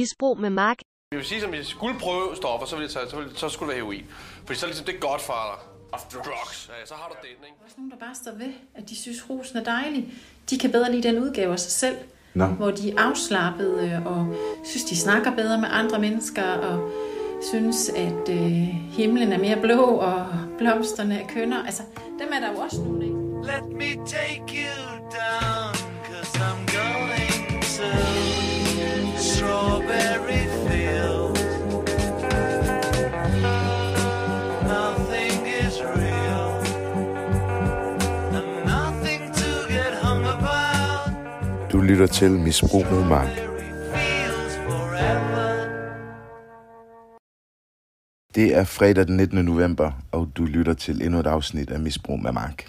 Misbrug med Mark. Jeg vil sige, at hvis jeg skulle prøve stoffer, så, ville jeg tage, så, ville, så skulle det være heroin. Fordi så er det ligesom det er godt for dig. Of drugs. Ja, så har du den, ikke? Der er også nogen, der bare står ved, at de synes, rosen er dejlig. De kan bedre lide den udgave af sig selv. Nå. Hvor de er afslappede og synes, de snakker bedre med andre mennesker. Og synes, at øh, himlen er mere blå, og blomsterne er kønner. Altså, dem er der jo også nogle, ikke? Let me take you down, Strawberry Field. Nothing is real, and nothing to get hung about. Du lytter til Misbrug med Mark. Det er fredag den 19. november, og du lytter til endnu et afsnit af Misbrug med Mark.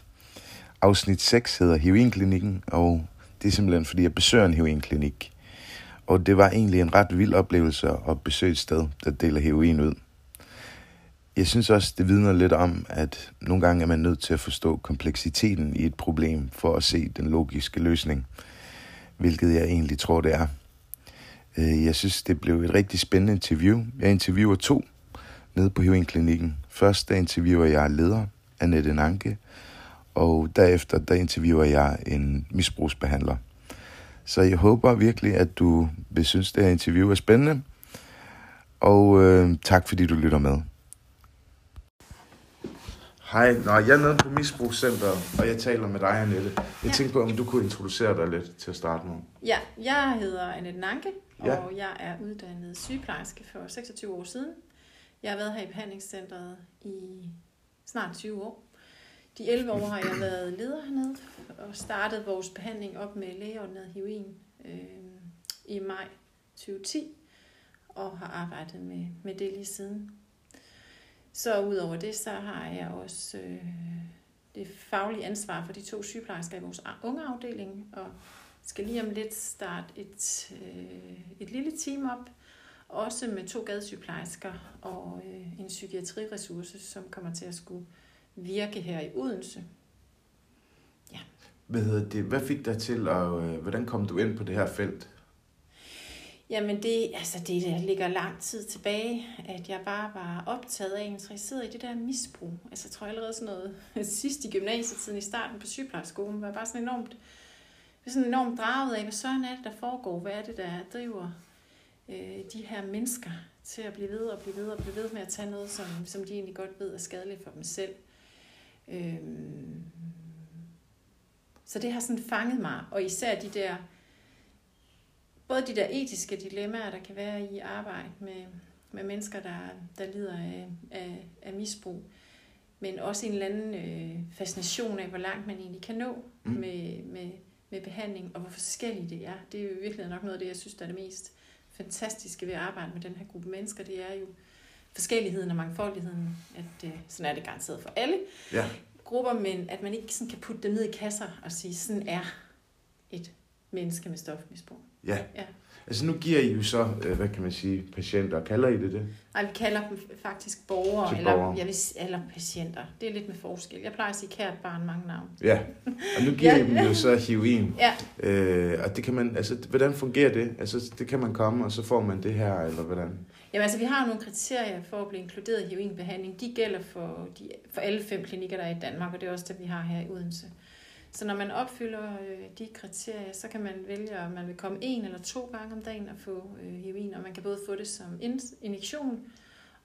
Afsnit 6 hedder Heroinklinikken, og det er simpelthen fordi, jeg besøger en heroinklinik. Og det var egentlig en ret vild oplevelse at besøge et sted, der deler heroin ud. Jeg synes også, det vidner lidt om, at nogle gange er man nødt til at forstå kompleksiteten i et problem for at se den logiske løsning, hvilket jeg egentlig tror, det er. Øh, jeg synes, det blev et rigtig spændende interview. Jeg interviewer to nede på heroinklinikken. Først der interviewer jeg leder, Annette Nanke, og derefter der interviewer jeg en misbrugsbehandler. Så jeg håber virkelig, at du vil synes, det her interview er spændende, og øh, tak fordi du lytter med. Hej, Nå, jeg er nede på Misbrugscenteret, og jeg taler med dig, Annette. Jeg Ja. tænkte på, om du kunne introducere dig lidt til at starte med. Ja, jeg hedder Annette Nanke, og Ja. ja. jeg er uddannet sygeplejerske for 26 år siden. Jeg har været her i behandlingscentret i snart 20 år. De 11 år har jeg været leder hernede og startet vores behandling op med lægeordnet heroin øh, i maj 2010 og har arbejdet med, med det lige siden. Så udover det, så har jeg også øh, det faglige ansvar for de to sygeplejersker i vores ungeafdeling, og skal lige om lidt starte et, øh, et lille team op, også med to gadesygeplejersker og øh, en psykiatriressource, som kommer til at skulle virke her i Odense. Hvad, hedder det? Hvad fik dig til, og øh, hvordan kom du ind på det her felt? Jamen det, altså det der ligger lang tid tilbage, at jeg bare var optaget af, interesseret i det der misbrug. Altså jeg tror allerede sådan noget sidst i gymnasietiden, i starten på sygeplejerskolen, var jeg bare sådan enormt, sådan enormt draget af, hvad sådan er det, der foregår, hvad er det, der driver øh, de her mennesker til at blive ved og blive ved og blive ved med at tage noget, som, som de egentlig godt ved er skadeligt for dem selv. Øhm, så det har sådan fanget mig, og især de der både de der etiske dilemmaer, der kan være i arbejde med, med mennesker, der, der lider af, af, af misbrug, men også en eller anden øh, fascination af, hvor langt man egentlig kan nå Mm. med, med, med behandling, og hvor forskelligt det er. Det er jo virkelig nok noget af det, jeg synes, der er det mest fantastiske ved at arbejde med den her gruppe mennesker. Det er jo forskelligheden og mangfoldigheden. At, øh, sådan er det garanteret for alle Ja. grupper, men at man ikke sådan kan putte dem ned i kasser og sige, sådan er et menneske med stofmisbrug. Ja. Ja. Altså nu giver I jo så, øh, hvad kan man sige, patienter. Kalder I det det? Nej, vi kalder dem faktisk borgere, Til eller, borgere. Jeg vil, eller patienter. Det er lidt med forskel. Jeg plejer at sige kært barn mange navne. Ja. Og nu giver Ja. I dem jo så heroin. Ja, Øh, og det kan man, altså, hvordan fungerer det? Altså, det kan man komme, og så får man det her, eller hvordan? Jamen, altså, vi har nogle kriterier for at blive inkluderet i heroinbehandling. De gælder for, de, for alle fem klinikker, der er i Danmark, og det er også det, vi har her i Odense. Så når man opfylder øh, de kriterier, så kan man vælge, om man vil komme en eller to gange om dagen og få øh, heroin, og man kan både få det som in- injektion,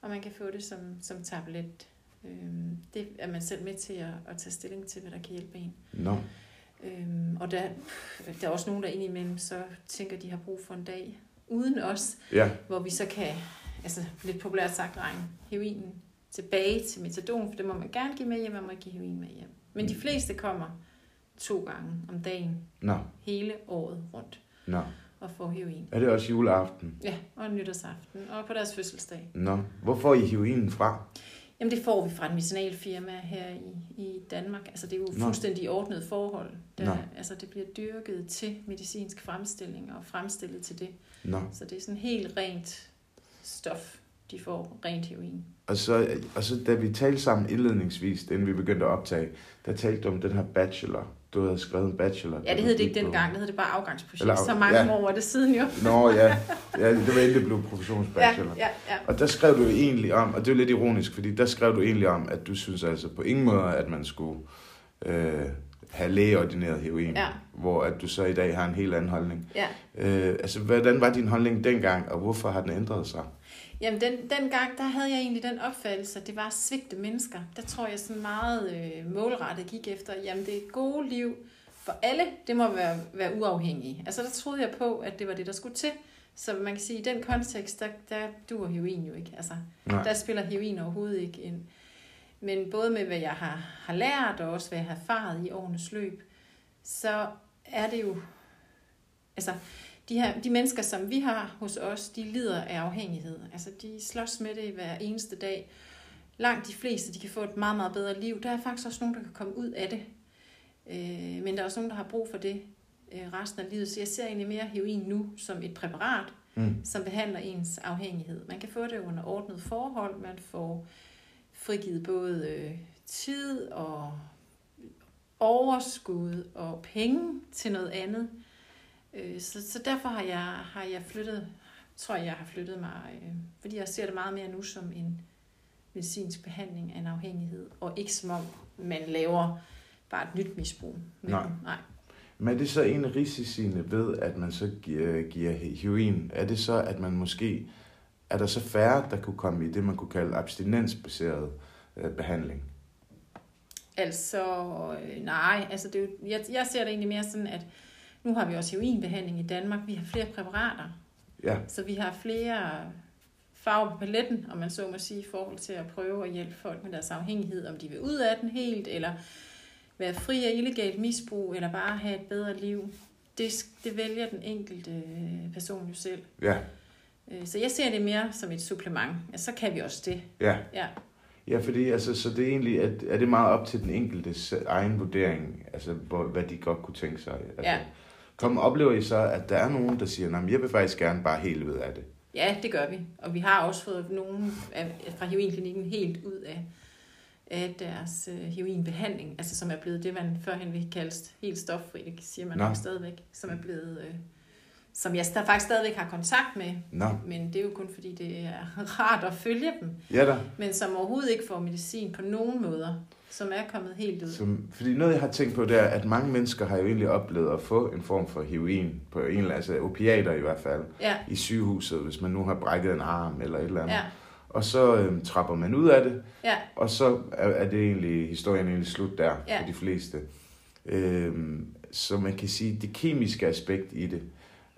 og man kan få det som, som tablet. Øh, det er man selv med til at, at tage stilling til, hvad der kan hjælpe en. Nå. Øhm, og der, der er også nogen, der indimellem så tænker, de har brug for en dag uden os, Ja. hvor vi så kan, altså lidt populært sagt, regne heroinen tilbage til metadon, for det må man gerne give med hjem, man må ikke give heroin med hjem. Men de fleste kommer to gange om dagen, Nå. hele året rundt, Nå. og får heroin. Er det også juleaften? Ja, og nytårsaften, og på deres fødselsdag. Nå. Hvor får I heroinen fra? Jamen det får vi fra et medicinalfirma her i, i Danmark. Altså det er jo Nå. fuldstændig ordnet forhold. Der, Nå. altså det bliver dyrket til medicinsk fremstilling og fremstillet til det. Nå. Så det er sådan helt rent stof, de får rent heroin. Og så, og så da vi talte sammen indledningsvis, inden vi begyndte at optage, der talte du om den her bachelor. Du havde skrevet en bachelor. Ja, det hed det ikke dengang, det hed det bare afgangsprojekt. Eller Så mange ja. år var det siden jo. Nå ja, ja det var inden det blev professionsbachelor. Ja, ja, ja. Og der skrev du egentlig om, og det er lidt ironisk, fordi der skrev du egentlig om, at du synes altså på ingen måde, at man skulle øh, have lægeordineret heroin. Ja. Hvor at du så i dag har en helt anden holdning. ja. Øh, altså, hvordan var din holdning dengang, og hvorfor har den ændret sig? Jamen, den, den gang, der havde jeg egentlig den opfattelse, at det var svigte mennesker. Der tror jeg sådan meget øh, målrettet gik efter, jamen det er et gode liv for alle, det må være, være uafhængige. Altså der troede jeg på, at det var det, der skulle til. Så man kan sige, at i den kontekst, der, der duer heroin jo ikke. Altså, Nej. der spiller heroin overhovedet ikke ind. Men både med, hvad jeg har, har lært, og også hvad jeg har erfaret i årenes løb, så er det jo... Altså, de, her, de mennesker, som vi har hos os, de lider af afhængighed. Altså, de slås med det hver eneste dag. Langt de fleste, de kan få et meget, meget bedre liv. Der er faktisk også nogen, der kan komme ud af det. Øh, men der er også nogen, der har brug for det øh, resten af livet. Så jeg ser egentlig mere heroin nu som et præparat, Mm. som behandler ens afhængighed. Man kan få det under ordnet forhold. Man får frigivet både øh, tid og overskud og penge til noget andet. Øh, så, så derfor har jeg, har jeg flyttet, tror jeg, jeg har flyttet mig, øh, fordi jeg ser det meget mere nu som en medicinsk behandling af en afhængighed, og ikke som om man laver bare et nyt misbrug. Men, Nej. nej. Men er det så en af risiciene ved, at man så giver, giver heroin? Er det så, at man måske... Er der så færre, der kunne komme i det, man kunne kalde abstinensbaseret øh, behandling? Altså, øh, nej, altså det jeg, jeg ser det egentlig mere sådan, at nu har vi også heroinbehandling i Danmark. Vi har flere præparater, Ja, så vi har flere farver på paletten, om man så må sige, i forhold til at prøve at hjælpe folk med deres afhængighed, om de vil ud af den helt, eller være fri af illegalt misbrug, eller bare have et bedre liv. Det, det vælger den enkelte øh, person jo selv. ja, Øh, Så jeg ser det mere som et supplement. Ja, så kan vi også det. ja. Ja. Ja, fordi altså, så det er egentlig, at, er det meget op til den enkeltes egen vurdering, altså hvor, hvad de godt kunne tænke sig. Altså, Ja. Kom, oplever I så, at der er nogen, der siger, at jeg vil faktisk gerne bare helt ud af det? Ja, det gør vi. Og vi har også fået nogen af, fra heroinklinikken helt ud af, af deres øh, heroinbehandling, altså som er blevet det, man førhen ville kalde helt stoffri, det siger man Nå. nok stadigvæk, som er blevet, øh, som jeg der faktisk stadigvæk har kontakt med, Nå, men det er jo kun fordi, det er rart at følge dem, ja da. men som overhovedet ikke får medicin på nogen måder, som er kommet helt ud. Som, fordi noget, jeg har tænkt på, det er, at mange mennesker har jo egentlig oplevet at få en form for heroin, på en eller anden, altså opiater i hvert fald, Ja, i sygehuset, hvis man nu har brækket en arm eller et eller andet. ja, Og så øhm, trapper man ud af det, ja, og så er, er det egentlig, historien egentlig slut der Ja. for de fleste. Øhm, så man kan sige, det kemiske aspekt i det,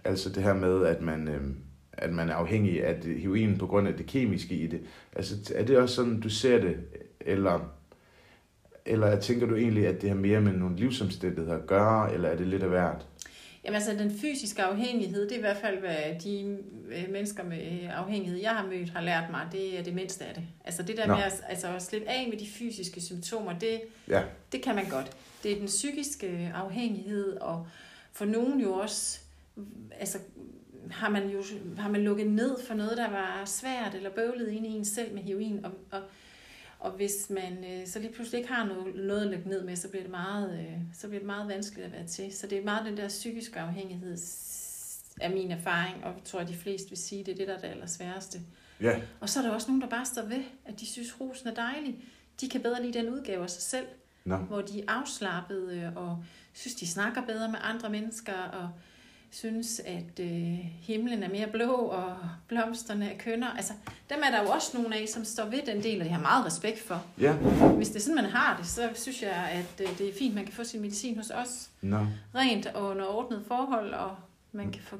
altså det her med, at man, øhm, at man er afhængig af heroin på grund af det kemiske i det, altså er det også sådan, du ser det, eller, eller tænker du egentlig, at det har mere med nogle livsomstændigheder at gøre, eller er det lidt af hvert? Jamen altså, den fysiske afhængighed, det er i hvert fald, hvad de øh, mennesker med afhængighed, jeg har mødt, har lært mig, det er det mindste af det. Altså det der Nå. med at, altså, at slippe af med de fysiske symptomer, det, Ja, det kan man godt. Det er den psykiske afhængighed, og for nogen jo også, altså har man jo har man lukket ned for noget, der var svært eller bøvlet inde i en selv med heroin, og, og, og hvis man øh, så lige pludselig ikke har noget, noget at lukke ned med, så bliver, det meget, øh, så bliver det meget vanskeligt at være til. Så det er meget den der psykiske afhængighed, er min erfaring, og jeg tror, at de fleste vil sige, det er det, der er det allersværeste. ja, Og så er der også nogen, der bare står ved, at de synes, rosen er dejlig. De kan bedre lide den udgave af sig selv, nå, hvor de er afslappede og synes, de snakker bedre med andre mennesker og synes, at øh, himlen er mere blå og blomsterne er kønnere. Altså, dem er der jo også nogle af, som står ved den del, og jeg har meget respekt for. ja, Hvis det er sådan, man har det, så synes jeg, at øh, det er fint, man kan få sin medicin hos os nå. rent og under ordnet forhold, og man kan få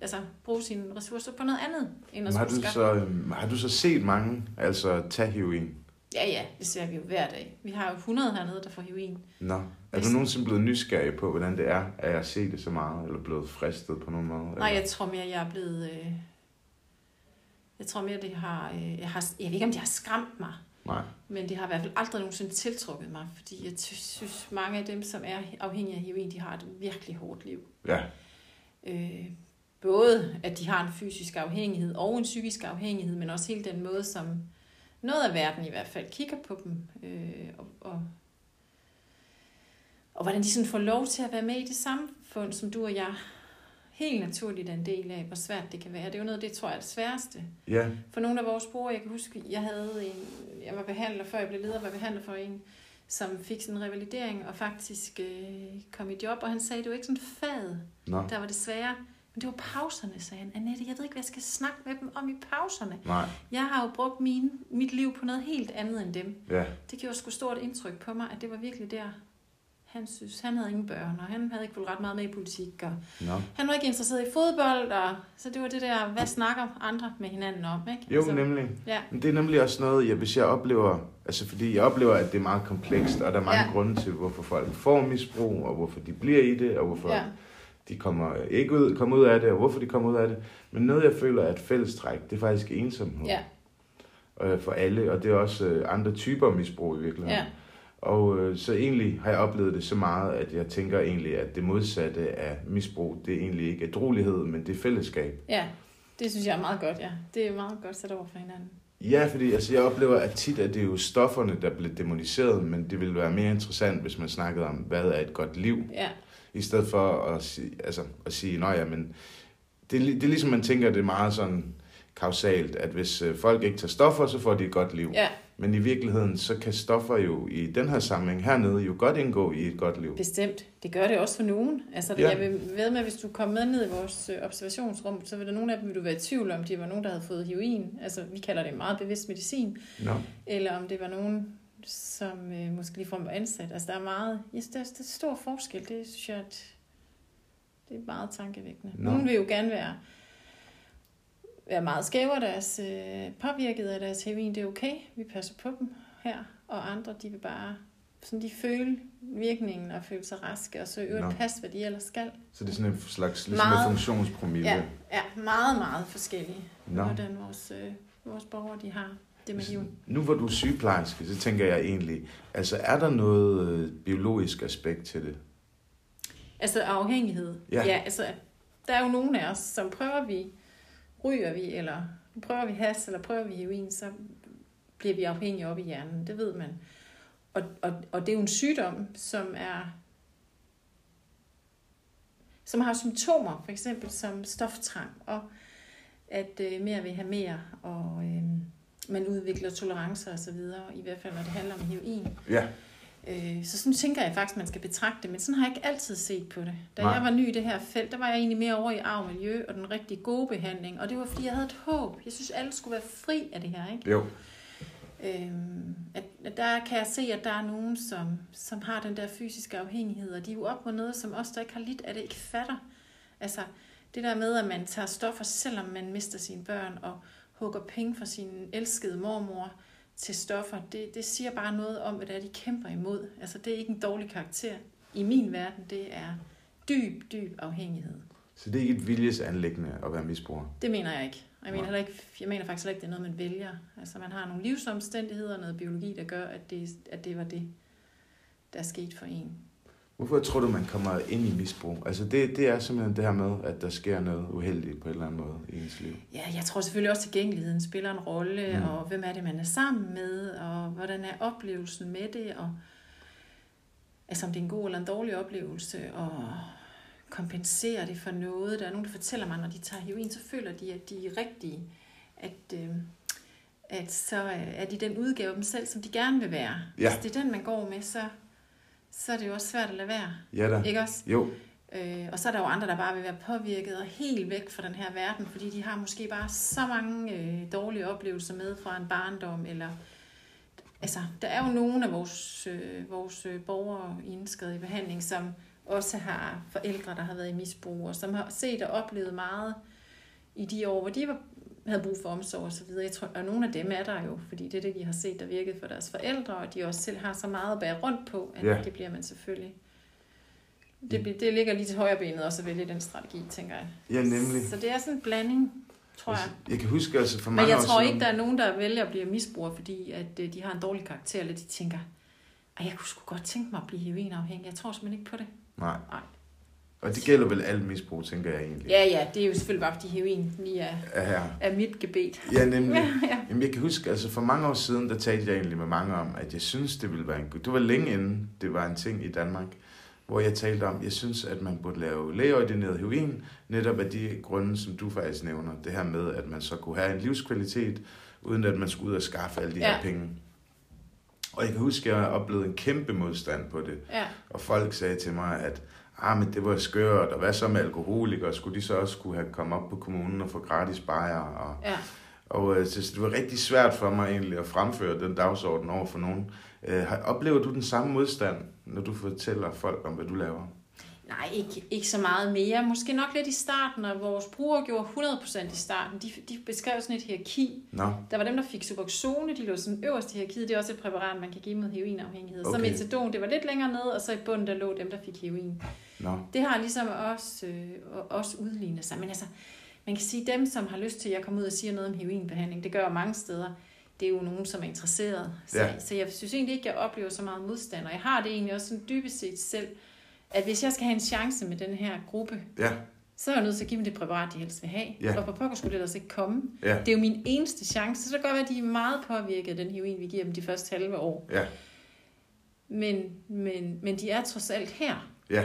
altså, bruge sine ressourcer på noget andet, end at har, du så, øhm, har du så set mange altså tage heroin? Ja, ja, det ser vi jo hver dag. Vi har jo 100 hernede, der får heroin. Nå. Er du nogensinde blevet nysgerrig på, hvordan det er, at jeg set det så meget, eller blevet fristet på nogen måde? Nej, eller? jeg tror mere, jeg er blevet... Øh, jeg tror mere, det har, øh, jeg har... Jeg ved ikke, om det har skræmt mig, Nej. men det har i hvert fald aldrig nogensinde tiltrukket mig, fordi jeg synes, mange af dem, som er afhængige af heroin, de har et virkelig hårdt liv. Ja, Øh, både, at de har en fysisk afhængighed og en psykisk afhængighed, men også hele den måde, som noget af verden i hvert fald kigger på dem, øh, og, og, og hvordan de sådan får lov til at være med i det samfund, som du og jeg helt naturligt er en del af, hvor svært det kan være. Det er jo noget, det tror jeg er det sværeste. Ja, For nogle af vores brugere, jeg kan huske, jeg havde en, jeg var behandler, før jeg blev leder, var behandler for en, som fik sådan en revalidering og faktisk øh, kom i job, og han sagde, det var ikke sådan fad, nå, der var det svære, men det var pauserne, sagde han. Annette, jeg ved ikke, hvad jeg skal snakke med dem om i pauserne. nej, Jeg har jo brugt min, mit liv på noget helt andet end dem. ja, Det gjorde sgu stort indtryk på mig, at det var virkelig der, han synes, han havde ingen børn, og han havde ikke fulgt ret meget med i politik, og nå. han var ikke interesseret i fodbold, og så det var det der, hvad snakker andre med hinanden om, ikke? Jo, så, nemlig. Ja, Men det er nemlig også noget, jeg, hvis jeg oplever, altså fordi jeg oplever, at det er meget komplekst, og der er mange Ja. grunde til, hvorfor folk får misbrug, og hvorfor de bliver i det, og hvorfor ja. de kommer ikke ud, kommer ud af det, og hvorfor de kommer ud af det. Men noget, jeg føler er et fællestræk, det er faktisk ensomhed ja, øh, for alle, og det er også øh, andre typer misbrug i virkeligheden. ja, Og øh, så egentlig har jeg oplevet det så meget, at jeg tænker egentlig, at det modsatte af misbrug, det er egentlig ikke ædrolighed, men det er fællesskab. ja. Det synes jeg er meget godt, ja. Det er meget godt sat over for hinanden. Ja, fordi altså, jeg oplever, at tit at det er jo stofferne, der bliver demoniseret, men det ville være mere interessant, hvis man snakkede om, hvad er et godt liv, Ja, i stedet for at sige, altså, at sige nej, ja, men det, er det er ligesom, man tænker, det er meget sådan kausalt, at hvis øh, folk ikke tager stoffer, så får de et godt liv. ja, Men i virkeligheden, så kan stoffer jo i den her sammenhæng hernede jo godt indgå i et godt liv. bestemt. Det gør det også for nogen. Altså, Ja. jeg vil ved med, at hvis du kommer med ned i vores øh, observationsrum, så vil der nogle af dem, vil du være i tvivl om, det var nogen, der havde fået heroin. Altså, vi kalder det meget bevidst medicin. Nå. Eller om det var nogen, som øh, måske lige var ansat. Altså, der er meget... Yes, der, er, der er stor forskel. Det synes jeg, at det er meget tankevækkende. Nå. Nogle vil jo gerne være, være meget skæve af deres øh, påvirket af deres heroin. Det er okay. Vi passer på dem her. Og andre, de vil bare sådan de føle virkningen og føle sig raske, og så øvrigt Nå. passe, hvad de ellers skal. Så det er sådan en slags ligesom Meget. funktionspromille. Ja, ja, meget, meget forskellige, Nå. hvordan vores, øh, vores borgere de har det med heroin. Nu hvor du er sygeplejerske, så tænker jeg egentlig, altså er der noget øh, biologisk aspekt til det? Altså afhængighed. Ja. ja altså, der er jo nogle af os, som prøver vi, ryger vi, eller prøver vi has, eller prøver vi heroin, så bliver vi afhængige op i hjernen. Det ved man. Og, og, og det er jo en sygdom, som er som har symptomer, for eksempel som stoftrang, og at øh, mere vil have mere, og øh, man udvikler tolerancer og så videre, i hvert fald når det handler om heroin. Ja. Øh, så sådan tænker jeg faktisk, man skal betragte det, men sådan har jeg ikke altid set på det. Da Nej. Jeg var ny i det her felt, der var jeg egentlig mere over i arv og miljø og den rigtig gode behandling, og det var fordi, jeg havde et håb. Jeg synes, alle skulle være fri af det her, ikke? Jo. Øhm, at, at der kan jeg se, at der er nogen, som, som har den der fysiske afhængighed, og de er jo op mod noget, som os, der ikke har lidt af det, ikke fatter. Altså, det der med, at man tager stoffer, selvom man mister sine børn, og hugger penge fra sin elskede mormor til stoffer, det, det siger bare noget om, hvad det er, de kæmper imod. Altså, det er ikke en dårlig karakter. I min verden, det er dyb, dyb afhængighed. Så det er ikke et viljesanlæggende at være misbruger? Det mener jeg ikke. Og Jeg mener, heller ikke, jeg mener faktisk heller ikke, det er noget, man vælger. Altså, man har nogle livsomstændigheder og noget biologi, der gør, at det, at det var det, der er sket for en. Hvorfor tror du, man kommer ind i misbrug? Altså det, det er simpelthen det her med, at der sker noget uheldigt på en eller anden måde i ens liv. Ja, jeg tror selvfølgelig også, at tilgængeligheden spiller en rolle, Mm. og hvem er det, man er sammen med, og hvordan er oplevelsen med det, og altså om det er en god eller en dårlig oplevelse, og kompenserer det for noget. Der er nogen, der fortæller mig, når de tager heroin, så føler de, at de er rigtige. At, øh, at så er de den udgave af dem selv, som de gerne vil være. Ja. Hvis det er den, man går med, så, så er det jo også svært at lade være. Ja da. Ikke også? Jo, Øh, og så er der jo andre, der bare vil være påvirket og helt væk fra den her verden, fordi de har måske bare så mange øh, dårlige oplevelser med fra en barndom, eller altså, der er jo nogle af vores, øh, vores øh, borgere indskrevet i behandling, som også har forældre, der har været i misbrug, og som har set og oplevet meget i de år, hvor de var, havde brug for omsorg videre. Jeg tror, og nogle af dem er der jo, fordi det er det, de har set, der virkede for deres forældre, og de også selv har så meget at bære rundt på, at Ja. det bliver man selvfølgelig det, det ligger lige til højre benet også at vælge den strategi, tænker jeg. ja nemlig. Så det er sådan en blanding, tror jeg. Altså, jeg kan huske altså for Men mange jeg år tror ikke, der er nogen, der vælger at blive misbruger, fordi at øh, de har en dårlig karakter, eller de tænker, at jeg kunne sgu godt tænke mig at blive heroinafhængig. Jeg tror simpelthen ikke på det. Nej. Nej. Og det gælder vel alt misbrug, tænker jeg egentlig. Ja, ja, det er jo selvfølgelig bare, fordi heroin lige er, Er her. er mit gebet. Ja, nemlig. Ja, ja. Jamen, jeg kan huske, altså for mange år siden, der talte jeg egentlig med mange om, at jeg synes, det ville være en god... Det var længe inden det var en ting i Danmark, hvor jeg talte om, jeg synes, at man burde lave lægeordineret heroin, netop af de grunde, som du faktisk nævner. Det her med, at man så kunne have en livskvalitet, uden at man skulle ud og skaffe alle de ja. Ja. her penge. Og jeg kan huske, at jeg oplevede en kæmpe modstand på det. Ja, Og folk sagde til mig, at ah, men det var skørt, og hvad så med alkoholikere? Skulle de så også kunne have kommet op på kommunen og få gratis bajer? Og, ja. og øh, så det var rigtig svært for mig egentlig at fremføre den dagsorden over for nogen. Øh, oplever du den samme modstand, når du fortæller folk om, hvad du laver? Nej, ikke, ikke så meget mere. Måske nok lidt i starten, og vores brugere gjorde 100% i starten. De, de beskrev sådan et hierarki. Nå, Der var dem, der fik Suboxone, de lå sådan øverst i hierarkiet. Det er også et præparat, man kan give mod heroinafhængighed. Okay. Så metadon, det var lidt længere nede, og så i bunden, der lå dem, der fik heroin. nå, Det har ligesom også, øh, også udlignet sig. Men altså, man kan sige, dem, som har lyst til, at jeg kommer ud og siger noget om heroinbehandling, det gør jeg mange steder. Det er jo nogen, som er interesseret. Så, ja. så jeg synes egentlig ikke, at jeg oplever så meget modstand. Og jeg har det egentlig også sådan dybest set selv, at hvis jeg skal have en chance med den her gruppe, ja, så er jeg nødt til at give dem det præparat, de helst vil have. Ja. Og på pokker skulle det ellers ikke komme. ja, Det er jo min eneste chance. Så det kan godt være, at de er meget påvirket af den heroin, vi giver dem de første halve år. ja, Men, men, men de er trods alt her. ja,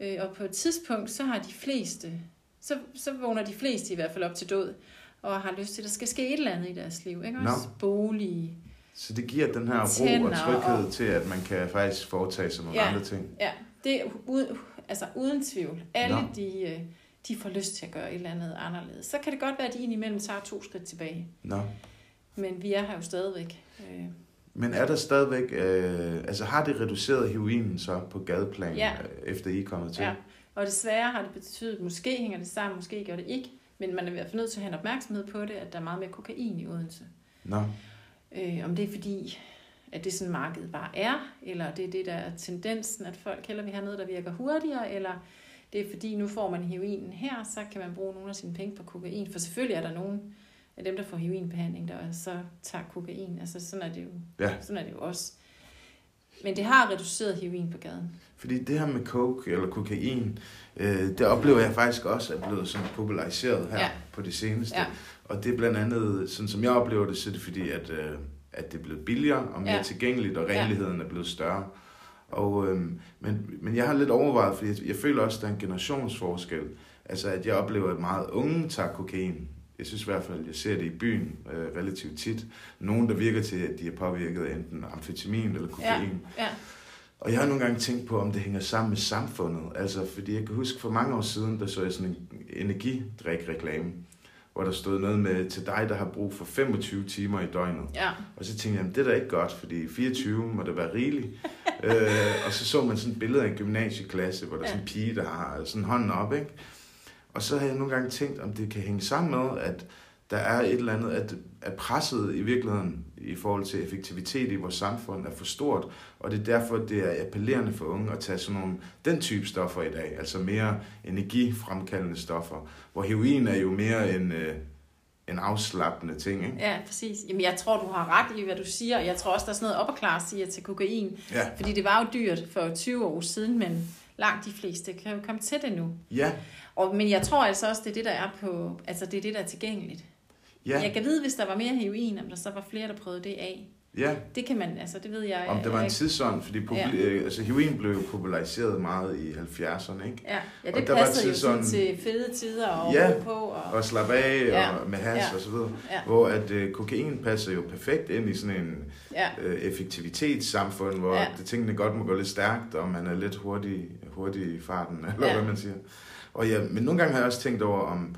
Øh, og på et tidspunkt, så har de fleste, så, så vågner de fleste i hvert fald op til død, og har lyst til, at der skal ske et eller andet i deres liv. Ikke Nå. også? Bolig. Så det giver den her ro og tryghed og- til, at man kan faktisk foretage sig nogle Ja. andre ting. Ja, det altså uden tvivl. Alle Nå. de, øh, de får lyst til at gøre et eller andet anderledes. Så kan det godt være, at de indimellem tager to skridt tilbage. Nå. Men vi er her jo stadigvæk. Øh, Men er der stadigvæk, øh, altså har det reduceret heroinen så på gadeplan, Ja. øh, efter I er kommet til? ja. Og desværre har det betydet, måske hænger det sammen, måske gør det ikke, men man er i hvert fald nødt til at have en opmærksomhed på det, at der er meget mere kokain i Odense. Nå, Øh, om det er fordi, at det sådan markedet bare er, eller det er det, der er tendensen, at folk hellere vil have noget, der virker hurtigere, eller det er fordi, nu får man heroinen her, så kan man bruge nogle af sine penge på kokain. For selvfølgelig er der nogen af dem, der får heroinbehandling, der så tager kokain. Altså sådan er det jo, Ja. sådan er det jo også. Men det har reduceret heroin på gaden. fordi det her med coke eller kokain, øh, det oplever jeg faktisk også er blevet sådan populariseret her. Ja. på det seneste. Ja. Og det er blandt andet, sådan som jeg oplever det, så er det fordi, at, øh, at det er blevet billigere og mere ja. Ja. tilgængeligt, og Ja. renligheden er blevet større. Og, øhm, men, men jeg har lidt overvejet, fordi jeg, jeg føler også, at der er en generationsforskel. Altså, at jeg oplever, at meget unge tager kokain. Jeg synes i hvert fald, at jeg ser det i byen øh, relativt tit. Nogen, der virker til, at de er påvirket af enten amfetamin eller kokain. Ja, Og jeg har nogle gange tænkt på, om det hænger sammen med samfundet. Altså, fordi jeg kan huske, for mange år siden, der så jeg sådan en energidrik-reklame, hvor der stod noget med, til dig, der har brug for 25 timer i døgnet. ja, Og så tænkte jeg, jamen, det er da ikke godt, fordi 24 må det være rigeligt. øh, og så så man sådan et billede af en gymnasieklasse, hvor der er sådan en pige, der har sådan hånden op, ikke? Og så har jeg nogle gange tænkt, om det kan hænge sammen med, at der er et eller andet, at, at presset i virkeligheden i forhold til effektivitet i vores samfund er for stort, og det er derfor, det er appellerende for unge at tage sådan nogle, den type stoffer i dag, altså mere energifremkaldende stoffer, hvor heroin er jo mere en, øh, en afslappende ting, ikke? ja, præcis. Jamen, jeg tror, du har ret i, hvad du siger. og Jeg tror også, der er sådan noget upper class i at tage kokain. Ja, Fordi det var jo dyrt for 20 år siden, men langt de fleste kan jo komme til det nu. ja, Og, men jeg tror altså også, det er det, der er på, altså det er det, der er tilgængeligt. Ja, Jeg kan vide, hvis der var mere heroin, om der så var flere, der prøvede det af. ja. Det kan man, altså det ved jeg. Om det var en tidsånd, fordi popul- ja. altså, heroin blev jo populariseret meget i 70'erne, ikke? Ja, ja Og det der var passede jo sådan tidsånden- til fede tider og Ja, på. Og, Og slappe af Ja. og med has Ja. og så videre. Ja. Hvor at øh, kokain passer jo perfekt ind i sådan en ja, øh, effektivitetssamfund, hvor Ja. det tingene godt må gå lidt stærkt, og man er lidt hurtig, hurtig i farten, eller ja. hvad man siger. Og ja, men nogle gange har jeg også tænkt over, om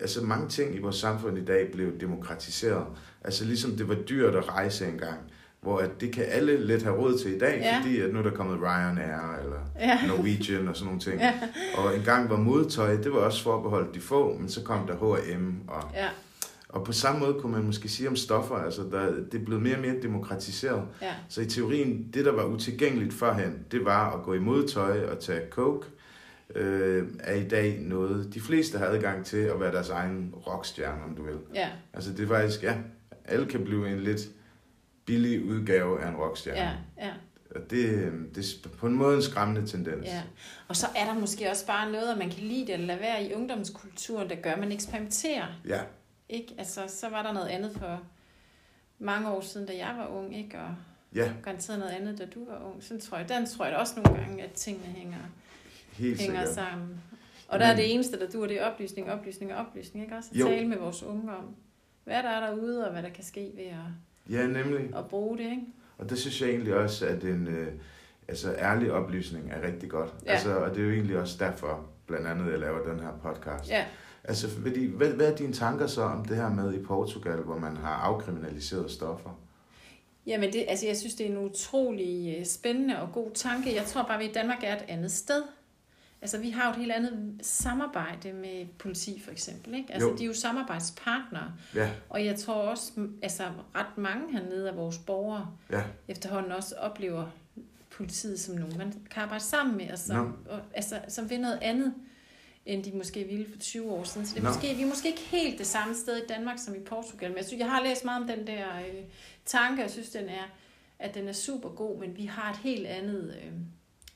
altså mange ting i vores samfund i dag blev demokratiseret. Altså ligesom det var dyrt at rejse engang, hvor at det kan alle let have råd til i dag, Ja. fordi at nu er der kommet Ryanair eller Ja. Norwegian og sådan nogle ting. Ja. Og engang var modtøj, det var også forbeholdt de få, men så kom der H&M og ja, og på samme måde kunne man måske sige om stoffer, altså der, det er blevet mere og mere demokratiseret. ja, Så i teorien, det der var utilgængeligt førhen, det var at gå i modtøj og tage coke, øh, er i dag noget, de fleste har adgang til at være deres egen rockstjerne, om du vil. ja, Altså det er faktisk, ja, alle kan blive en lidt billig udgave af en rockstjerne. ja, ja. Og det, det er på en måde en skræmmende tendens. Ja. Og så er der måske også bare noget, at man kan lide det eller lade være i ungdomskulturen, der gør, at man eksperimenterer. ja. Ikke? Altså, så var der noget andet for mange år siden, da jeg var ung, ikke? Og ja garanteret noget andet, da du var ung. Sådan tror jeg, den tror jeg også nogle gange, at tingene hænger, helt hænger sikkert. sammen. Og der er det eneste, der dur, det er oplysning, oplysning og oplysning. Ikke også? At Jo. tale med vores unge om, hvad der er derude, og hvad der kan ske ved at, Ja, nemlig. at bruge det. Ikke? Og det synes jeg egentlig også, at en øh, altså, ærlig oplysning er rigtig godt. Ja. Altså, og det er jo egentlig også derfor, blandt andet, jeg laver den her podcast. Ja. Altså, fordi, hvad, hvad er dine tanker så om det her med i Portugal, hvor man har afkriminaliseret stoffer? Jamen, det, altså, jeg synes, det er en utrolig øh, spændende og god tanke. Jeg tror bare, vi i Danmark er et andet sted. Altså, vi har jo et helt andet samarbejde med politi, for eksempel. Ikke? Altså, Jo. de er jo samarbejdspartnere. Ja, Og jeg tror også, altså, ret mange hernede af vores borgere ja, efterhånden også oplever politiet som nogen, man kan arbejde sammen med, og som, og, altså, som vil noget andet, end de måske ville for 20 år siden. Så det er Nå. måske, vi er måske ikke helt det samme sted i Danmark som i Portugal, men jeg, synes, jeg har læst meget om den der øh, tanke, og jeg synes, den er, at den er super god, men vi har et helt andet... Øh,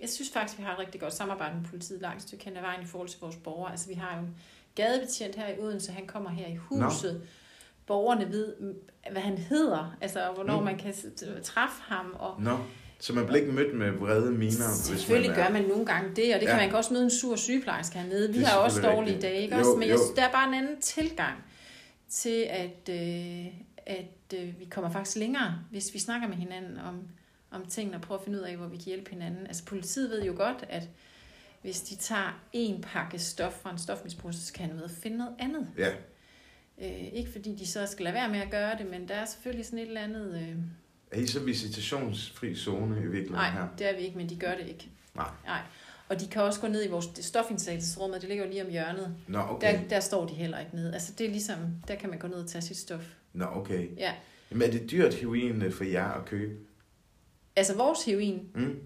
jeg synes faktisk, vi har et rigtig godt samarbejde med politiet langt stykke hen ad vejen i forhold til vores borgere. Altså, vi har jo en gadebetjent her i Odense, han kommer her i huset. Borgerne ved, hvad han hedder, altså hvornår Mm. man kan træffe ham, og nå. Så man bliver ikke mødt med vrede miner, Selvfølgelig hvis man gør man nogle gange det, og det kan Ja. man kan også møde en sur sygeplejerske hernede. Vi er har også dårlige rigtigt. dage, ikke Jo, også? Men jeg jo. synes, der er bare en anden tilgang til, at, øh, at øh, vi kommer faktisk længere, hvis vi snakker med hinanden om, om tingene og prøver at finde ud af, hvor vi kan hjælpe hinanden. Altså politiet ved jo godt, at hvis de tager en pakke stof fra en stofmisbruger, så skal han ud og finde noget andet. Ja, Øh, ikke fordi de så skal lade være med at gøre det, men der er selvfølgelig sådan et eller andet... Øh, er I så visitationsfri zone i virkeligheden Nej, her? det er vi ikke, men de gør det ikke. Nej. Nej. Og de kan også gå ned i vores stofindtagelsesrum, og det ligger jo lige om hjørnet. Nå, okay. Der, der står de heller ikke nede. Altså det er ligesom, der kan man gå ned og tage sit stof. Nå, okay. Ja. Jamen, er det dyrt heroin øh, for jer at købe? Altså vores heroin, Mm?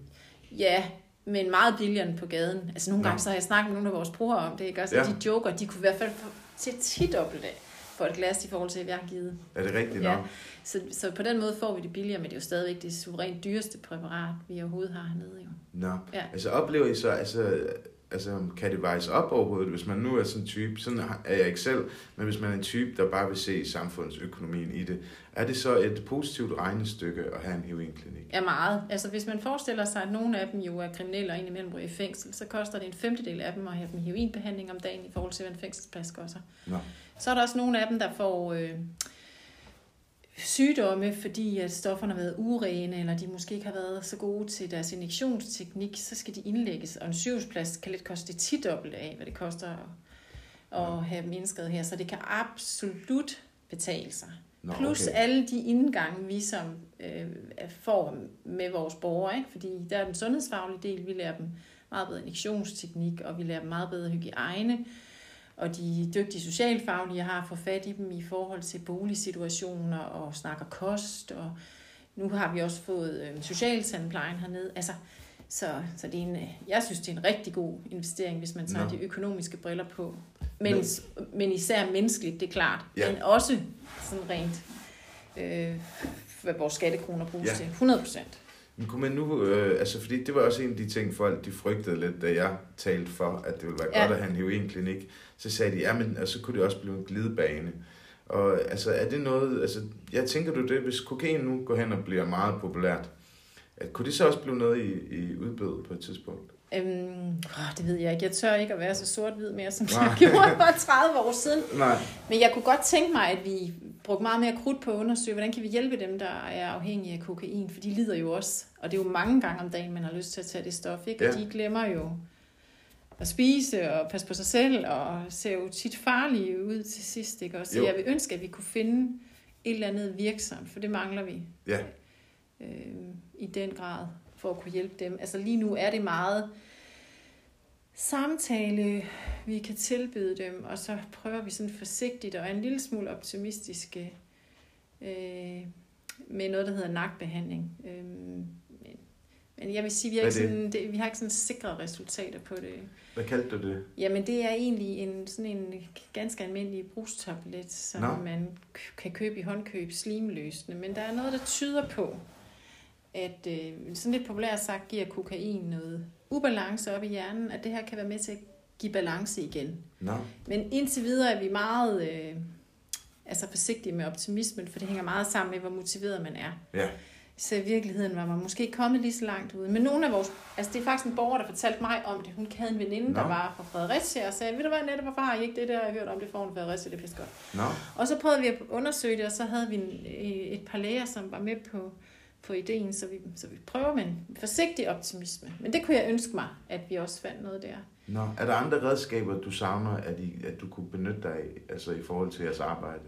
ja, men meget billigere end på gaden. Altså nogle gange så har jeg snakket med nogle af vores brugere om det, ikke? Også, ja. Ja. de joker, de kunne i hvert fald få til 10 dobbelt af for et glas i forhold til, hvad jeg har givet. Er det rigtigt Ja. nok? Så, så på den måde får vi det billigere, men det er jo stadigvæk det suverænt dyreste præparat, vi overhovedet har hernede. Jo. Nå. Ja. Altså oplever I så, altså, altså kan det vejes op overhovedet, hvis man nu er sådan en type, sådan er jeg ikke selv, men hvis man er en type, der bare vil se samfundsøkonomien i det, er det så et positivt regnestykke at have en heroinklinik? er meget. Altså hvis man forestiller sig, at nogle af dem jo er kriminelle og indimellem ryger i fængsel, så koster det en femtedel af dem at have dem heroinbehandling om dagen i forhold til, hvad en fængselsplads koster. Nå. Så er der også nogle af dem, der får øh, sygdomme, fordi at stofferne har været urene, eller de måske ikke har været så gode til deres injektionsteknik, så skal de indlægges. Og en sygehusplads kan lidt koste 10 dobbelt af, hvad det koster at, at have dem indskrevet her. Så det kan absolut betale sig. Nå, Plus okay. alle de indgange, vi som øh, får med vores borgere, ikke? fordi der er den sundhedsfaglige del, vi lærer dem meget bedre injektionsteknik, og vi lærer dem meget bedre hygiejne, og de dygtige socialfaglige har fået fat i dem i forhold til boligsituationer og snakker kost, og nu har vi også fået øh, socialtandplejen hernede. Altså, så, så det er en, øh, jeg synes, det er en rigtig god investering, hvis man tager Nå. de økonomiske briller på. Men, Men- men især menneskeligt, det er klart. Ja. Men også sådan rent, øh, hvad vores skattekroner bruges Ja. til. 100 procent. Men kunne man nu, øh, altså fordi det var også en af de ting, folk de frygtede lidt, da jeg talte for, at det ville være Ja. godt at have en heroinklinik. Så sagde de, ja, men altså, kunne det også blive en glidebane. Og altså, er det noget, altså, jeg tænker du det, hvis kokain nu går hen og bliver meget populært, at, kunne det så også blive noget i, i udbud på et tidspunkt? Øhm, åh, det ved jeg ikke. Jeg tør ikke at være så sort-hvid mere, som Nej. jeg gjorde for 30 år siden. Nej. Men jeg kunne godt tænke mig, at vi brugte meget mere krudt på at undersøge, hvordan kan vi hjælpe dem, der er afhængige af kokain, for de lider jo også. Og det er jo mange gange om dagen, man har lyst til at tage det stof, ikke? Og Ja. de glemmer jo at spise og passe på sig selv, og ser jo tit farlige ud til sidst, ikke? Og så Jo. jeg vil ønske, at vi kunne finde et eller andet virksomt, for det mangler vi Ja, øh, i den grad for at kunne hjælpe dem. Altså lige nu er det meget samtale, vi kan tilbyde dem, og så prøver vi sådan forsigtigt og en lille smule optimistiske øh, med noget, der hedder nakbehandling. Øh, men, men jeg vil sige, vi har, ikke er sådan, det, vi har ikke sådan sikre resultater på det. hvad kaldte du det? Jamen det er egentlig en, sådan en ganske almindelig brugstablet, som Nå. man kan købe i håndkøb, slimløsende. Men der er noget, der tyder på, at øh, sådan lidt populært sagt giver kokain noget ubalance op i hjernen, at det her kan være med til at give balance igen. Nå, Men indtil videre er vi meget øh, altså forsigtige med optimismen, for det hænger meget sammen med, hvor motiveret man er. ja. Så i virkeligheden var man måske ikke kommet lige så langt ud. Men nogle af vores... Altså det er faktisk en borger, der fortalte mig om det. Hun havde en veninde, der Nå. var fra Fredericia, og sagde, ved du hvad, netop, hvorfor har I ikke det der, jeg har hørt om det foran Fredericia, det er godt. Nå, Og så prøvede vi at undersøge det, og så havde vi en, et par læger, som var med på, på ideen, så vi, så vi prøver med en forsigtig optimisme. Men det kunne jeg ønske mig, at vi også fandt noget der. Nå. Er der andre redskaber, du savner, at, I, at du kunne benytte dig af, altså i forhold til jeres arbejde?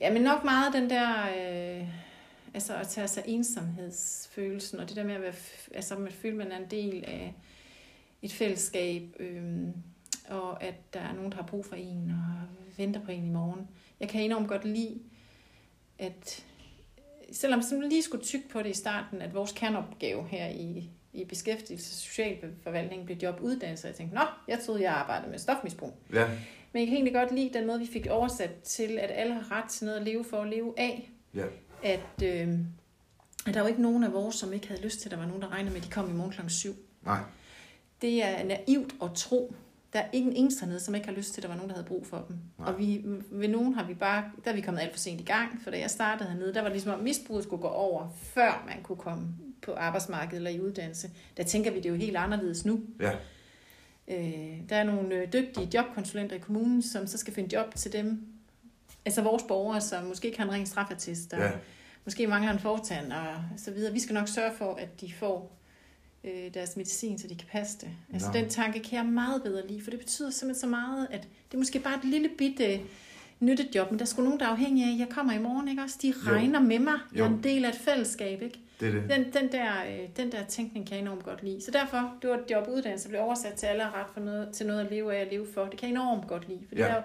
Ja, men nok meget den der, øh, altså at tage sig ensomhedsfølelsen, og det der med at, være, altså at føle, at man er en del af et fællesskab, øh, og at der er nogen, der har brug for en, og venter på en i morgen. Jeg kan enormt godt lide, at selvom jeg lige skulle tykke på det i starten, at vores kerneopgave her i, i beskæftigelse og socialforvaltning blev jobuddannelse, og jeg tænkte, nå, jeg troede, jeg arbejdede med stofmisbrug. Ja, Men jeg kan egentlig godt lide den måde, vi fik oversat til, at alle har ret til noget at leve for at leve af. ja. At, øh, at der er jo ikke nogen af vores, som ikke havde lyst til, at der var nogen, der regnede med, at de kom i morgen kl. 7. Nej, Det er naivt at tro. Der er ingen eneste hernede, som ikke har lyst til, at der var nogen, der havde brug for dem. Nej. Og vi, ved nogen har vi bare, der er vi kommet alt for sent i gang, for da jeg startede hernede, der var det ligesom, at misbruget skulle gå over, før man kunne komme på arbejdsmarkedet eller i uddannelse. Der tænker vi, det er jo helt anderledes nu. ja. Øh, der er nogle øh, dygtige jobkonsulenter i kommunen, som så skal finde job til dem. Altså vores borgere, som måske ikke har en ren straffetest, der Ja. måske mangler en fortand og så videre. Vi skal nok sørge for, at de får øh, deres medicin, så de kan passe det. Altså Nå. den tanke kan jeg meget bedre lide, for det betyder simpelthen så meget, at det er måske bare et lille bitte nyttejob, men der er sgu nogen, der er afhængige af, at jeg kommer i morgen, ikke også? De regner med mig. Jeg er Jo. en del af et fællesskab, ikke? Det det. Den, den, der, øh, den der tænkning kan jeg enormt godt lide. Så derfor, det var et job uddannelse, blev oversat til alle ret for noget, til noget at leve af at leve for. Det kan jeg enormt godt lide. For. Ja. det er jo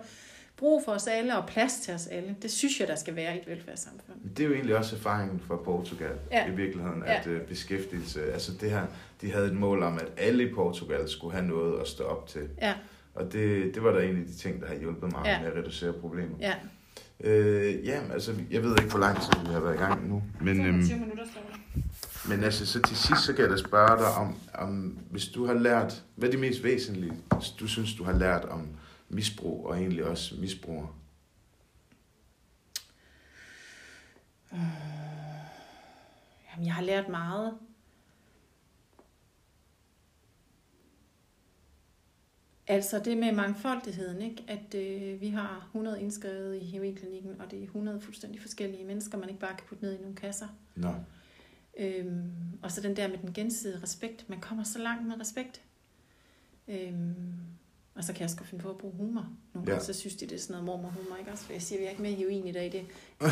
brug for os alle og plads til os alle. Det synes jeg, der skal være i et velfærdssamfund. Det er jo egentlig også erfaringen fra Portugal Ja. i virkeligheden, Ja. at øh, beskæftigelse, altså det her, de havde et mål om, at alle i Portugal skulle have noget at stå op til. Ja, Og det, det var da en af de ting, der har hjulpet mig Ja. med at reducere problemet. ja. Øh, ja, altså, jeg ved ikke, hvor lang tid vi har været i gang nu. Men, øhm, 25 minutter står der. men altså, så til sidst, så kan jeg da spørge dig om, om, hvis du har lært, hvad er det mest væsentlige, du synes, du har lært om misbrug, og egentlig også misbrugere? Jamen, jeg har lært meget. Altså det med mangfoldigheden, ikke? at øh, vi har 100 indskrevet i heroinklinikken, og det er 100 fuldstændig forskellige mennesker, man ikke bare kan putte ned i nogle kasser. Nå, Øhm, og så den der med den gensidige respekt. Man kommer så langt med respekt. Øhm, og så kan jeg godt finde på at bruge humor. Nogle Ja. gange så synes de, det er sådan noget mormorhumor, ikke også? For jeg siger, vi er ikke med i heroin i dag. Det,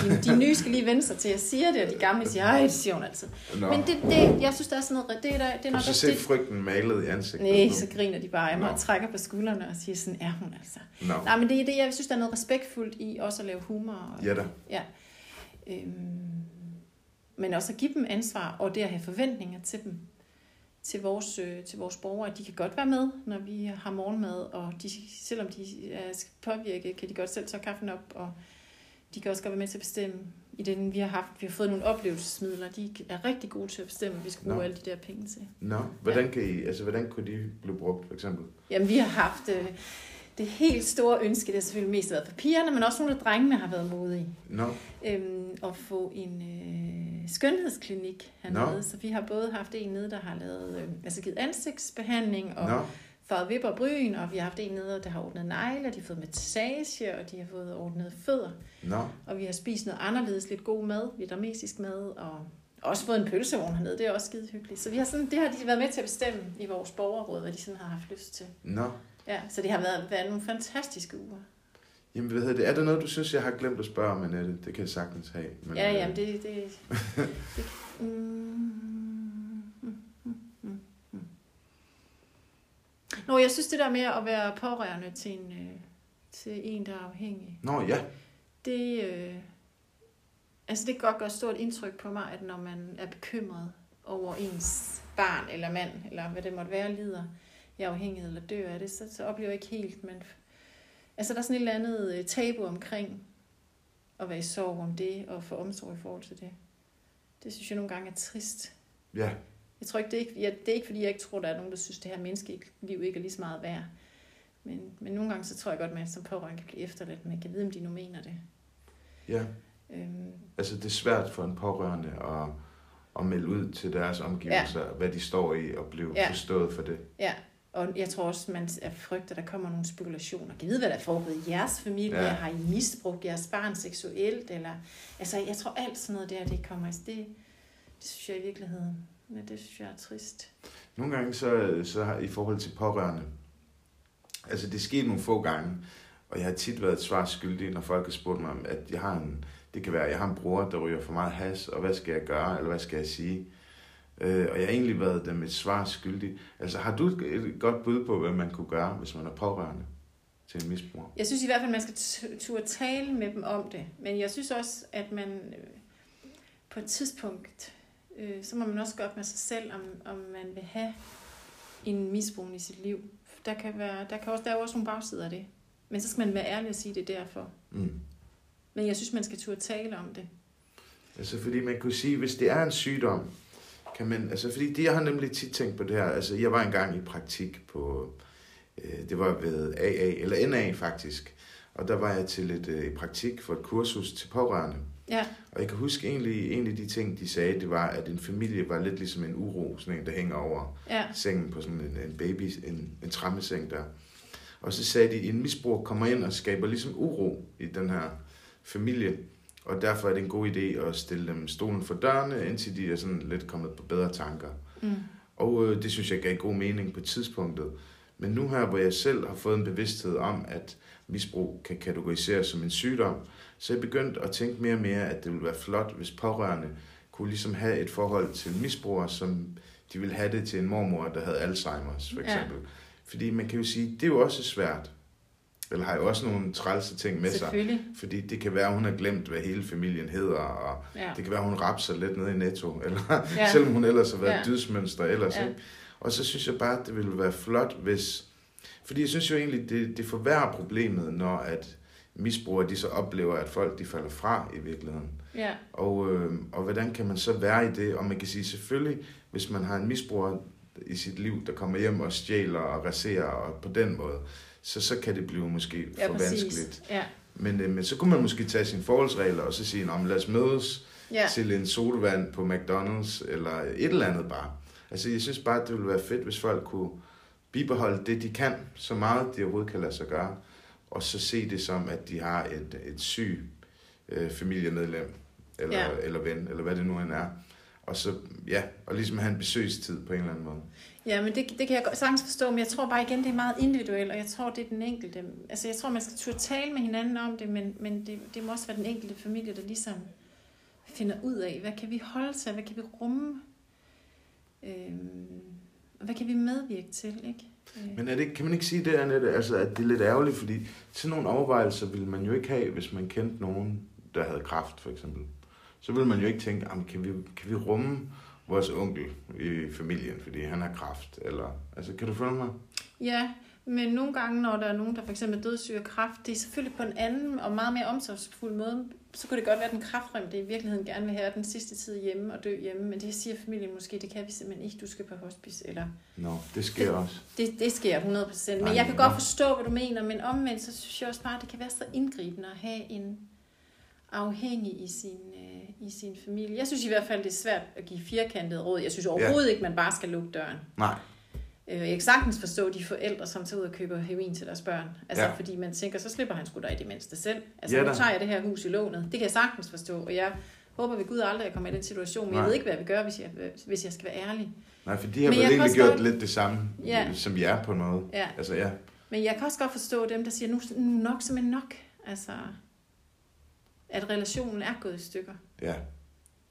de, de nye skal lige vende sig til, at jeg siger det, og de gamle siger, ej, det siger hun altid. Nå. Men det, det, jeg synes, der er sådan noget, det er, der, det er og nok så også se det. frygten malet i ansigtet. Nej, så griner de bare af mig og trækker på skuldrene og siger sådan, er hun altså. Nå, Nej, men det er det, jeg synes, der er noget respektfuldt i også at lave humor. Og, ja da. Ja. Øhm, men også at give dem ansvar, og det at have forventninger til dem, til vores, øh, til vores borgere, at de kan godt være med, når vi har morgenmad, og de, selvom de er påvirket, kan de godt selv tage kaffen op, og de kan også godt være med til at bestemme i den, vi har haft. Vi har fået nogle oplevelsesmidler, de er rigtig gode til at bestemme, hvad vi skal bruge Nå. alle de der penge til. Nå, hvordan, kan I, altså, hvordan kunne de blive brugt, for eksempel? Jamen, vi har haft øh, det helt store ønske, det har selvfølgelig mest været for pigerne, men også nogle af drengene har været modige. Nå, øhm, at få en øh, skønhedsklinik hernede. Nå. Så vi har både haft en nede, der har lavet, øh, altså givet ansigtsbehandling og nå, farvet vipper og bryn, og vi har haft en nede, der har ordnet negle, og de har fået massage, og de har fået ordnet fødder. nå. Og vi har spist noget anderledes, lidt god mad, vietnamesisk mad, og også fået en pølsevogn hernede, det er også skide hyggeligt. Så vi har sådan, det har de været med til at bestemme i vores borgerråd, hvad de sådan har haft lyst til. Nå. Ja, så det har været, været nogle fantastiske uger. Jamen, hvad hedder det? Er der noget, du synes, jeg har glemt at spørge om, Annette? Det kan jeg sagtens have. Men, Ja, øh, jamen det... det, det mm, mm, mm, mm, mm. Nå, jeg synes det der med at være pårørende til en, øh, til en der er afhængig, Nå, ja. det, øh, altså det kan godt gøre stort indtryk på mig, at når man er bekymret over ens barn eller mand, eller hvad det måtte være, lider i afhængighed eller dør af det, så, så oplever jeg ikke helt, men altså der er sådan et eller andet øh, tabu omkring at være i sorg om det, og få omsorg i forhold til det. Det synes jeg nogle gange er trist. Ja, Jeg tror ikke, det er ikke, jeg, det er ikke fordi, jeg ikke tror, der er nogen, der synes, det her menneskeliv ikke er lige så meget værd. Men, men nogle gange, så tror jeg godt, at man som pårørende kan blive efterladt, jeg kan vide, om de nu mener det. ja. Øhm, Altså, det er svært for en pårørende at, at melde ud til deres omgivelser, ja. hvad de står i, og blive. Ja. forstået for det. ja, og jeg tror også, man er frygt, at der kommer nogle spekulationer. Kan I vide, hvad der er foregået i jeres familie? Ja. Har I misbrugt jeres barn seksuelt? Eller, altså, jeg tror alt sådan noget der, det kommer. Altså, det, det synes jeg i virkeligheden, ja, det synes jeg er trist. Nogle gange så, så har, i forhold til pårørende, altså det er sket nogle få gange, og jeg har tit været et svar skyldig, når folk har spurgt mig, om, at jeg har en, det kan være, at jeg har en bror, der ryger for meget has, og hvad skal jeg gøre, eller hvad skal jeg sige? Øh, og jeg har egentlig været dem et svar skyldig. Altså har du et, godt bud på, hvad man kunne gøre, hvis man er pårørende til en misbruger? Jeg synes i hvert fald, man skal turde tale med dem om det. Men jeg synes også, at man øh, på et tidspunkt, øh, så må man også gå op med sig selv, om, om man vil have en misbrug i sit liv. Der kan, være, der, kan også, der er også nogle bagsider af det. Men så skal man være ærlig og sige, det er derfor. Mm. Men jeg synes, man skal turde tale om det. Altså fordi man kunne sige, hvis det er en sygdom, kan man, altså fordi det, jeg har nemlig tit tænkt på det her, altså jeg var engang i praktik på, øh, det var ved AA, eller NA faktisk, og der var jeg til et øh, i praktik for et kursus til pårørende. Ja, Og jeg kan huske egentlig, en af de ting, de sagde, det var, at en familie var lidt ligesom en uro, sådan en, der hænger over ja, sengen på sådan en, en baby, en, en trammeseng der. Og så sagde de, at en misbruger kommer ind og skaber ligesom uro i den her familie. Og derfor er det en god idé at stille dem stolen for dørene, indtil de er sådan lidt kommet på bedre tanker. mm, Og øh, det synes jeg gav god mening på tidspunktet. Men nu her, hvor jeg selv har fået en bevidsthed om, at misbrug kan kategoriseres som en sygdom, så er jeg begyndt at tænke mere og mere, at det ville være flot, hvis pårørende kunne ligesom have et forhold til misbrugere, som de ville have det til en mormor, der havde Alzheimer's, for Ja. eksempel. Fordi man kan jo sige, det er jo også svært. Eller har jo også nogle trælse ting med sig. Fordi det kan være, at hun har glemt, hvad hele familien hedder, og Ja. det kan være, at hun rapser lidt ned i netto, eller ja. Selvom hun ellers har været. Ja. dydsmønster ellers. Ja. Ikke? Og så synes jeg bare, at det ville være flot, hvis... Fordi jeg synes jo egentlig, det, det forværrer problemet, når at misbrugere de så oplever, at folk de falder fra i virkeligheden. Ja, Og, øh, og hvordan kan man så være i det? Og man kan sige selvfølgelig, hvis man har en misbruger i sit liv, der kommer hjem og stjæler og raserer og på den måde, så, så kan det blive måske ja for præcis. vanskeligt. Ja, Men, øh, men så kunne man måske tage sine forholdsregler og så sige, "Nå, lad os mødes ja. til en sodavand på McDonald's, eller et eller andet bare. Altså, jeg synes bare, det ville være fedt, hvis folk kunne bibeholde det, de kan, så meget de overhovedet kan lade sig gøre, og så se det som, at de har et, et syg øh, familiemedlem, eller. Ja. eller ven, eller hvad det nu end er. Og så, ja, og ligesom have en besøgstid på en eller anden måde. Ja, men det, det kan jeg godt- sagtens forstå, men jeg tror bare igen, det er meget individuelt, og jeg tror, det er den enkelte. Altså, jeg tror, man skal turde tale med hinanden om det, men, men det, det må også være den enkelte familie, der ligesom finder ud af, hvad kan vi holde til, hvad kan vi rumme, øhm, og hvad kan vi medvirke til, ikke? Øh. Men er det, kan man ikke sige det, Annette, altså, at det er lidt ærgerligt, fordi sådan nogle overvejelser ville man jo ikke have, hvis man kendte nogen, der havde kraft, for eksempel. Så ville man jo ikke tænke, kan vi, kan vi rumme vores onkel i familien, fordi han har kræft? Eller, altså, kan du følge mig? Ja, men nogle gange, når der er nogen, der for eksempel er dødssyge af kræft, det er selvfølgelig på en anden og meget mere omsorgsfuld måde. Så kunne det godt være, at den kræftrem, det i virkeligheden gerne vil have den sidste tid hjemme og dø hjemme. Men det siger familien måske, det kan vi simpelthen ikke, du skal på hospice. Eller Nå, no, det sker Det- også. det, det sker 100%. Men Ej, jeg kan godt forstå, hvad du mener. Men omvendt, så synes jeg også bare, at det kan være så indgribende at have en afhængig i sin, øh, i sin familie. Jeg synes i hvert fald, det er svært at give firkantet råd. Jeg synes overhovedet ikke, man bare skal lukke døren. Nej, Øh, Jeg kan sagtens forstå de forældre, som tager ud og køber heroin til deres børn. Altså, Ja. ja. fordi man tænker, så slipper han sgu da i det mindste selv. Altså, Ja ja, da. nu tager jeg det her hus i lånet. Det kan jeg sagtens forstå, og jeg håber ved Gud aldrig, at jeg kommer i den situation. Men Nej. jeg ved ikke, hvad jeg vil gøre, hvis jeg, hvis jeg skal være ærlig. nej, for de har vel jeg egentlig også gjort lidt det samme, Ja. som vi er på en måde. Ja. Altså, ja. Men jeg kan også godt forstå dem, der siger, nu nu nok simpelthen nok. Altså, at relationen er gået i stykker. Ja,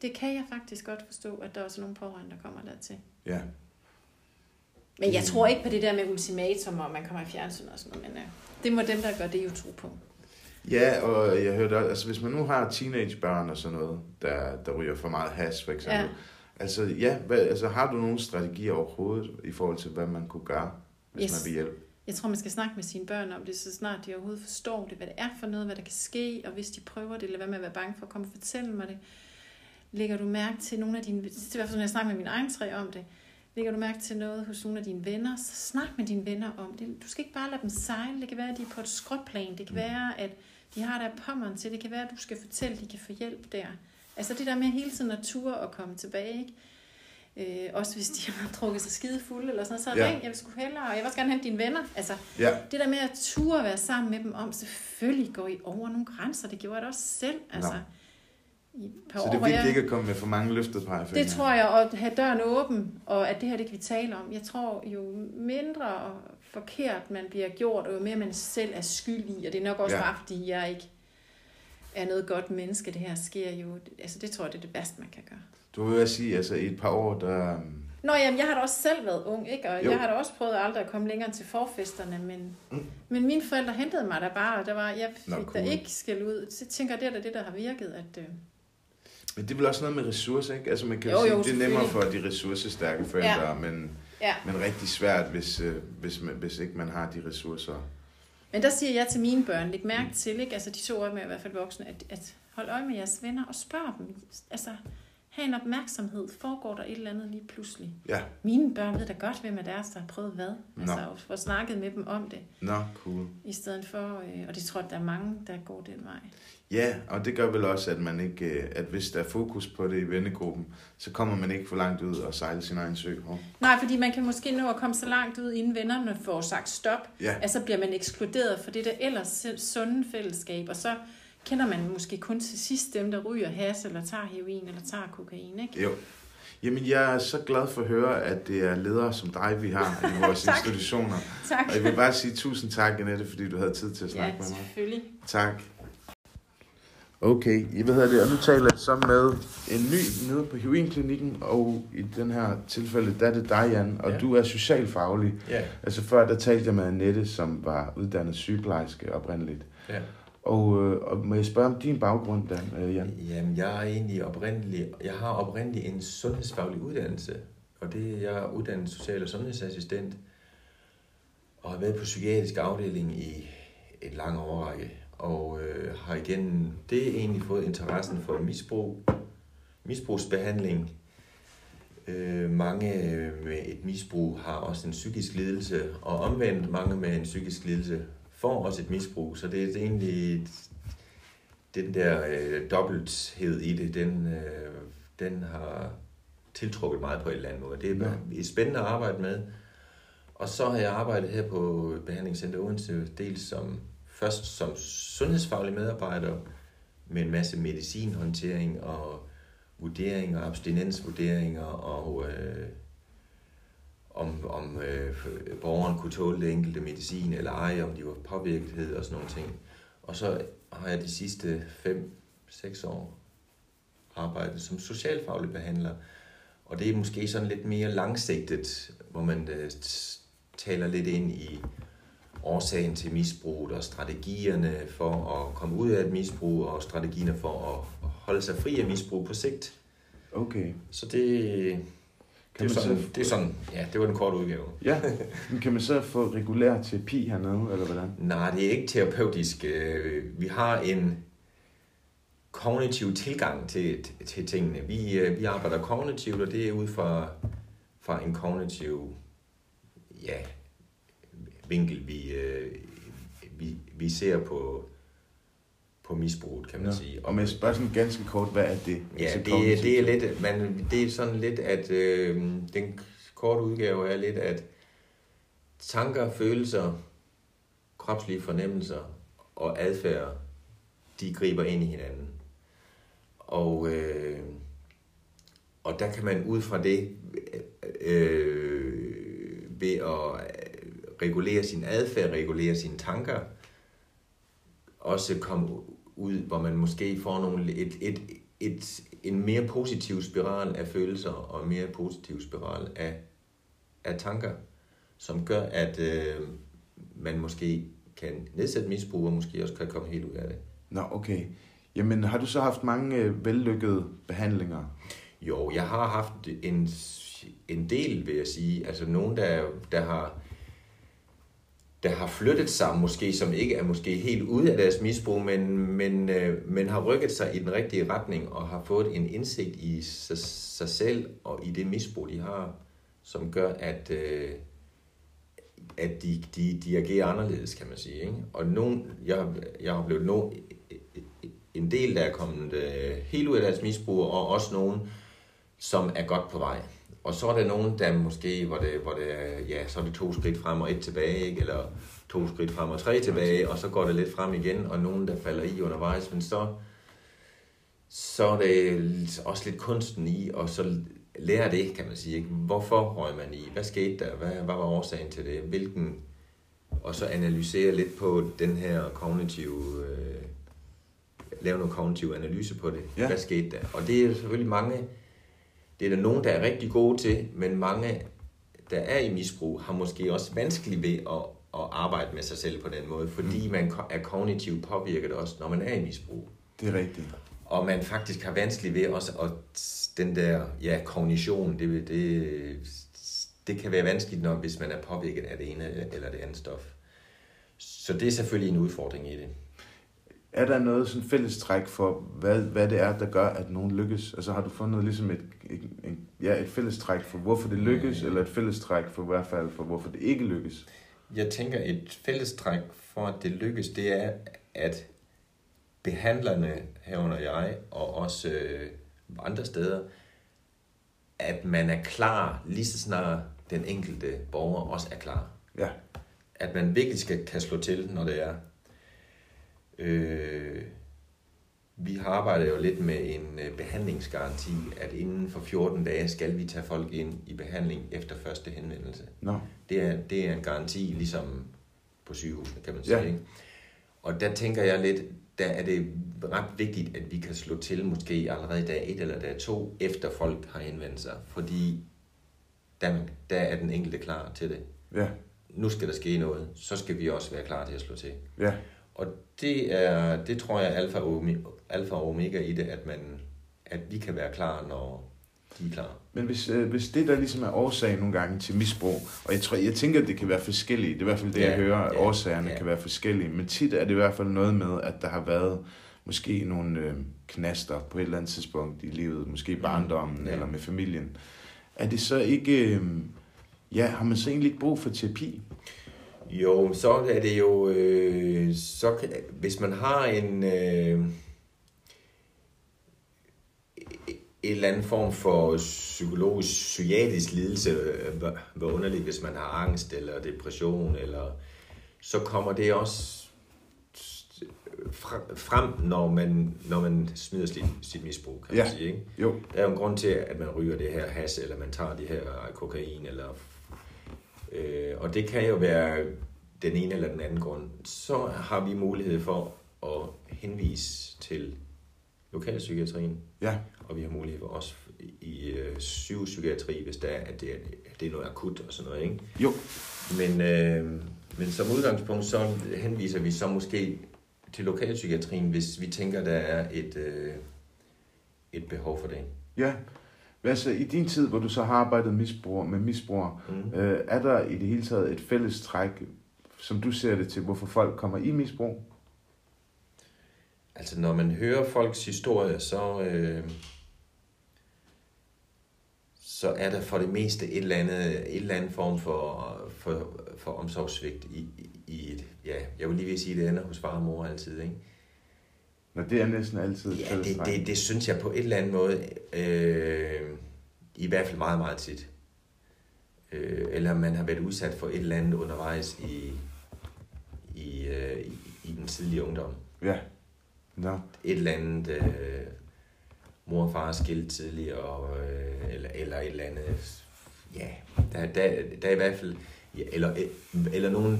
Det kan jeg faktisk godt forstå, at der er også nogle pårørende, der kommer dertil. ja. Men jeg tror ikke på det der med ultimatum, og man kommer i fjernsyn og sådan noget. Men uh, det må dem, der gør det, jo tro på. Ja, og jeg hørte også, altså hvis man nu har teenagebørn og sådan noget, der, der ryger for meget has for eksempel, Ja. altså ja, hvad, altså har du nogle strategier overhovedet i forhold til, hvad man kunne gøre, hvis yes. man vil hjælpe? Jeg tror, man skal snakke med sine børn om det, så snart de overhovedet forstår det, hvad det er for noget, hvad der kan ske, og hvis de prøver det, lad være med at være bange for at komme og fortælle mig det. Lægger du mærke til nogle af dine, det er i hvert fald, når jeg snakker med min egen tre om det, lægger du mærke til noget hos nogle af dine venner, så snak med dine venner om det. Du skal ikke bare lade dem sejle. Det kan være, at de er på et skråplan. Det kan være, at de har der pommeren til. Det kan være, at du skal fortælle, at de kan få hjælp der. Altså det der med hele tiden at ture og komme tilbage, ikke? Øh, også hvis de har drukket sig skide fulde eller sådan noget, så Ja. ring, jeg vil sgu hellere, og jeg vil også gerne hente dine venner. Altså, Ja. det der med at ture og være sammen med dem om, selvfølgelig går I over nogle grænser, det gjorde jeg da også selv. Altså, i et par Så det er hvor jeg- vigtigt ikke at komme med for mange løftede pegefingre. det tror jeg, og at have døren åben, og at det her, det kan vi tale om. Jeg tror, jo mindre forkert man bliver gjort, og jo mere man selv er skyld i, og det er nok også ja. bare, fordi jeg ikke er noget godt menneske, det her sker jo. Altså, det tror jeg, det er det bedste, man kan gøre. Du vil jeg sige, altså i et par år, der... øhm, Nå, jamen, jeg har da også selv været ung, ikke? Og Jo. jeg har da også prøvet aldrig at komme længere til forfesterne, men, Mm. men mine forældre hentede mig der bare, og der var, jeg fik Nå, cool. da ikke skal ud. Så tænker jeg, det er da det, der har virket, at... Øh, Men det er vel også noget med ressourcer, ikke? Altså man kan Jo, jo, sige, jo, det er nemmere for de ressourcestærke forældre, Ja. men, ja. men rigtig svært, hvis, øh, hvis, man, hvis ikke man har de ressourcer. Men der siger jeg til mine børn, læg mærke til, ikke? altså de to år med i hvert fald voksne, at, at hold øje med jeres venner og spørg dem. Altså, have en opmærksomhed. Foregår der et eller andet lige pludselig? Ja, Mine børn ved da godt, hvem af deres, der har prøvet hvad. Altså, Nå. og få snakket med dem om det, nå, cool. i stedet for, øh, og det tror jeg, der er mange, der går den vej. Ja, og det gør vel også, at man ikke, øh, at hvis der er fokus på det i vennegruppen, så kommer man ikke for langt ud og sejle sin egen sø. Oh. Nej, fordi man kan måske nå at komme så langt ud, inden vennerne får sagt stop, Ja, at så bliver man ekskluderet for det der ellers sunde fællesskab, og så kender man måske kun til sidst dem, der ryger has, eller tager heroin, eller tager kokain, ikke? jo. Jamen, jeg er så glad for at høre, at det er ledere som dig, vi har i vores Tak. institutioner. Tak. Og jeg vil bare sige tusind tak, Annette, fordi du havde tid til at snakke Ja, med mig. selvfølgelig. Tak. Okay, I ved det, og nu taler jeg så med en ny nede på heroinklinikken, og i den her tilfælde, der er det dig, Jan, og Ja. du er socialfaglig. Ja, Altså før, der talte jeg med Annette, som var uddannet sygeplejerske oprindeligt. ja. Og, øh, og må jeg spørge om din baggrund, Dan, øh, Jan? Jamen, jeg er egentlig oprindelig, jeg har oprindelig en sundhedsfaglig uddannelse, og det jeg er uddannet social- og sundhedsassistent, og har været på psykiatrisk afdeling i et lang overrække, og øh, har igen det egentlig fået interessen for misbrug, misbrugsbehandling. Øh, mange øh, med et misbrug har også en psykisk lidelse, og omvendt mange med en psykisk lidelse får også et misbrug, så det er egentlig den der øh, dobbelthed i det, den, øh, den har tiltrukket meget på en eller anden måde. Det er, ja. spændende at arbejde med. Og så har jeg arbejdet her på Behandlingscenter Odense, dels som, først som sundhedsfaglig medarbejder med en masse medicinhåndtering og vurderinger, abstinensvurderinger og øh, om, om øh, borgeren kunne tåle det enkelte medicin eller ej, om de var påvirket og sådan nogle ting. Og så har jeg de sidste 5-6 år arbejdet som socialfaglig behandler. Og det er måske sådan lidt mere langsigtet, hvor man øh, taler lidt ind i årsagen til misbruget og strategierne for at komme ud af et misbrug og strategierne for at holde sig fri af misbrug på sigt. Okay. Så det, det, Kan er man sådan, så- det er sådan, ja, det var den korte udgave. Ja, men kan man så få regulær terapi hernede, eller hvordan? Nej, det er ikke terapeutisk. Øh, Vi har en kognitiv tilgang til, til tingene. Vi, øh, vi arbejder kognitivt, og det er ud fra, fra en kognitiv ja, vinkel, vi, øh, vi, vi ser på, på misbruget, kan man Nå. sige. Og med spørge sådan ganske kort, hvad er det? Ja, Altså, det, kognitivt? det er lidt, man, det er sådan lidt, at øh, den korte udgave er lidt, at tanker, følelser, kropslige fornemmelser og adfærd, de griber ind i hinanden. Og, øh, og der kan man ud fra det, øh, ved at regulere sin adfærd, regulere sine tanker, også komme ud, hvor man måske får nogle, et, et, et, en mere positiv spiral af følelser og en mere positiv spiral af, af tanker, som gør, at øh, man måske kan nedsætte misbrug og måske også kan komme helt ud af det. Nå, okay. Jamen, har du så haft mange øh, vellykkede behandlinger? Jo, jeg har haft en, en del, vil jeg sige. Altså nogen, der, der har der har flyttet sig, måske som ikke er måske helt ude af deres misbrug, men, men, øh, men har rykket sig i den rigtige retning og har fået en indsigt i sig, sig selv og i det misbrug, de har, som gør, at, øh, at de, de, de agerer anderledes, kan man sige. Ikke? Og nogen, jeg, jeg har blevet nogen, en del, der er kommet øh, helt ud af deres misbrug, og også nogen, som er godt på vej. Og så er der nogen, der måske, hvor det, hvor det er, ja, så er det to skridt frem og et tilbage, ikke? eller to skridt frem og tre tilbage, og så går det lidt frem igen, og nogen, der falder i undervejs, men så, så er det også lidt kunsten i, og så lære det, kan man sige. Ikke? Hvorfor røg man i? Hvad skete der? Hvad, hvad var årsagen til det? Hvilken... Og så analysere lidt på den her kognitive... Øh, lave noget kognitiv analyse på det. Ja. Hvad skete der? Og det er selvfølgelig mange... Det er der nogen, der er rigtig gode til, men mange, der er i misbrug, har måske også vanskeligt ved at, at arbejde med sig selv på den måde, fordi man ko- er kognitivt påvirket også, når man er i misbrug. Det er rigtigt. Og man faktisk har vanskeligt ved også at den der ja, kognition, det, det, det kan være vanskeligt, når, hvis man er påvirket af det ene eller det andet stof. Så det er selvfølgelig en udfordring i det. Er der noget sådan fælles træk for, hvad, hvad det er, der gør, at nogen lykkes? Altså har du fundet ligesom et, et, et, ja, et fælles træk for, hvorfor det lykkes, eller et fælles træk for i hvert fald for, hvorfor det ikke lykkes? Jeg tænker, et fællestræk for, at det lykkes, det er, at behandlerne herunder jeg, og også øh, andre steder, at man er klar, lige så snart den enkelte borger også er klar. Ja, At man virkelig skal kan slå til, når det er. Øh, vi har arbejdet jo lidt med en øh, behandlingsgaranti, at inden for 14 dage skal vi tage folk ind i behandling efter første henvendelse. nå, Det er, det er en garanti, ligesom på sygehusene, kan man sige. Ja. Ikke? Og der tænker jeg lidt, der er det ret vigtigt, at vi kan slå til måske allerede dag 1 eller dag 2, efter folk har henvendt sig. Fordi der, der er den enkelte klar til det. ja, Nu skal der ske noget, så skal vi også være klar til at slå til. ja, Og det, er, det tror jeg er alfa og omega, alfa og omega i det, at, man, at vi kan være klar, når de er klar. Men hvis, øh, hvis det der ligesom er årsagen nogle gange til misbrug, og jeg, tror, jeg tænker, at det kan være forskellige, det er i hvert fald det, Ja, jeg hører, at ja, årsagerne ja. kan være forskellige, men tit er det i hvert fald noget med, at der har været måske nogle øh, knaster på et eller andet tidspunkt i livet, måske i barndommen Ja. eller med familien. Er det så ikke, øh, ja, har man så egentlig ikke brug for terapi? Jo, så er det jo, øh, så kan, hvis man har en, øh, en eller anden form for psykologisk, psykiatrisk lidelse, øh, hvor, hvor underligt, hvis man har angst eller depression, eller, så kommer det også frem, når man, når man smider sit, sit misbrug, kan Ja. man sige. Ikke? Jo, Der er jo en grund til, at man ryger det her has, eller man tager det her kokain, eller, øh, og det kan jo være den ene eller den anden grund. Så har vi mulighed for at henvise til lokalpsykiatrien, ja, og vi har mulighed for også i øh, sygepsykiatri, hvis der er, at det, er, det er noget akut og sådan noget. Ikke? jo, Men, øh, men som udgangspunkt, så henviser vi så måske til lokalpsykiatrien, hvis vi tænker, der er et, øh, et behov for det. ja. Hvad så, i din tid, hvor du så har arbejdet misbrug, med misbrugere, Mm. øh, er der i det hele taget et fælles træk, som du ser det til, hvorfor folk kommer i misbrug? Altså, når man hører folks historie, så, øh, så er der for det meste et eller andet, et eller andet form for, for, for omsorgssvigt i, i, i et, ja, jeg vil lige vil sige, det ender hos far og mor altid, ikke? Nå, det er næsten altid Ja, det, det, det synes jeg på et eller andet måde, øh, i hvert fald meget, meget tit. Øh, eller man har været udsat for et eller andet undervejs i, i, øh, i, i den tidlige ungdom. Ja. Nå. et eller andet øh, mor og far skilt tidligere, og, øh, eller, eller et eller andet. Ja, der, der, der er i hvert fald, ja, eller, eller nogle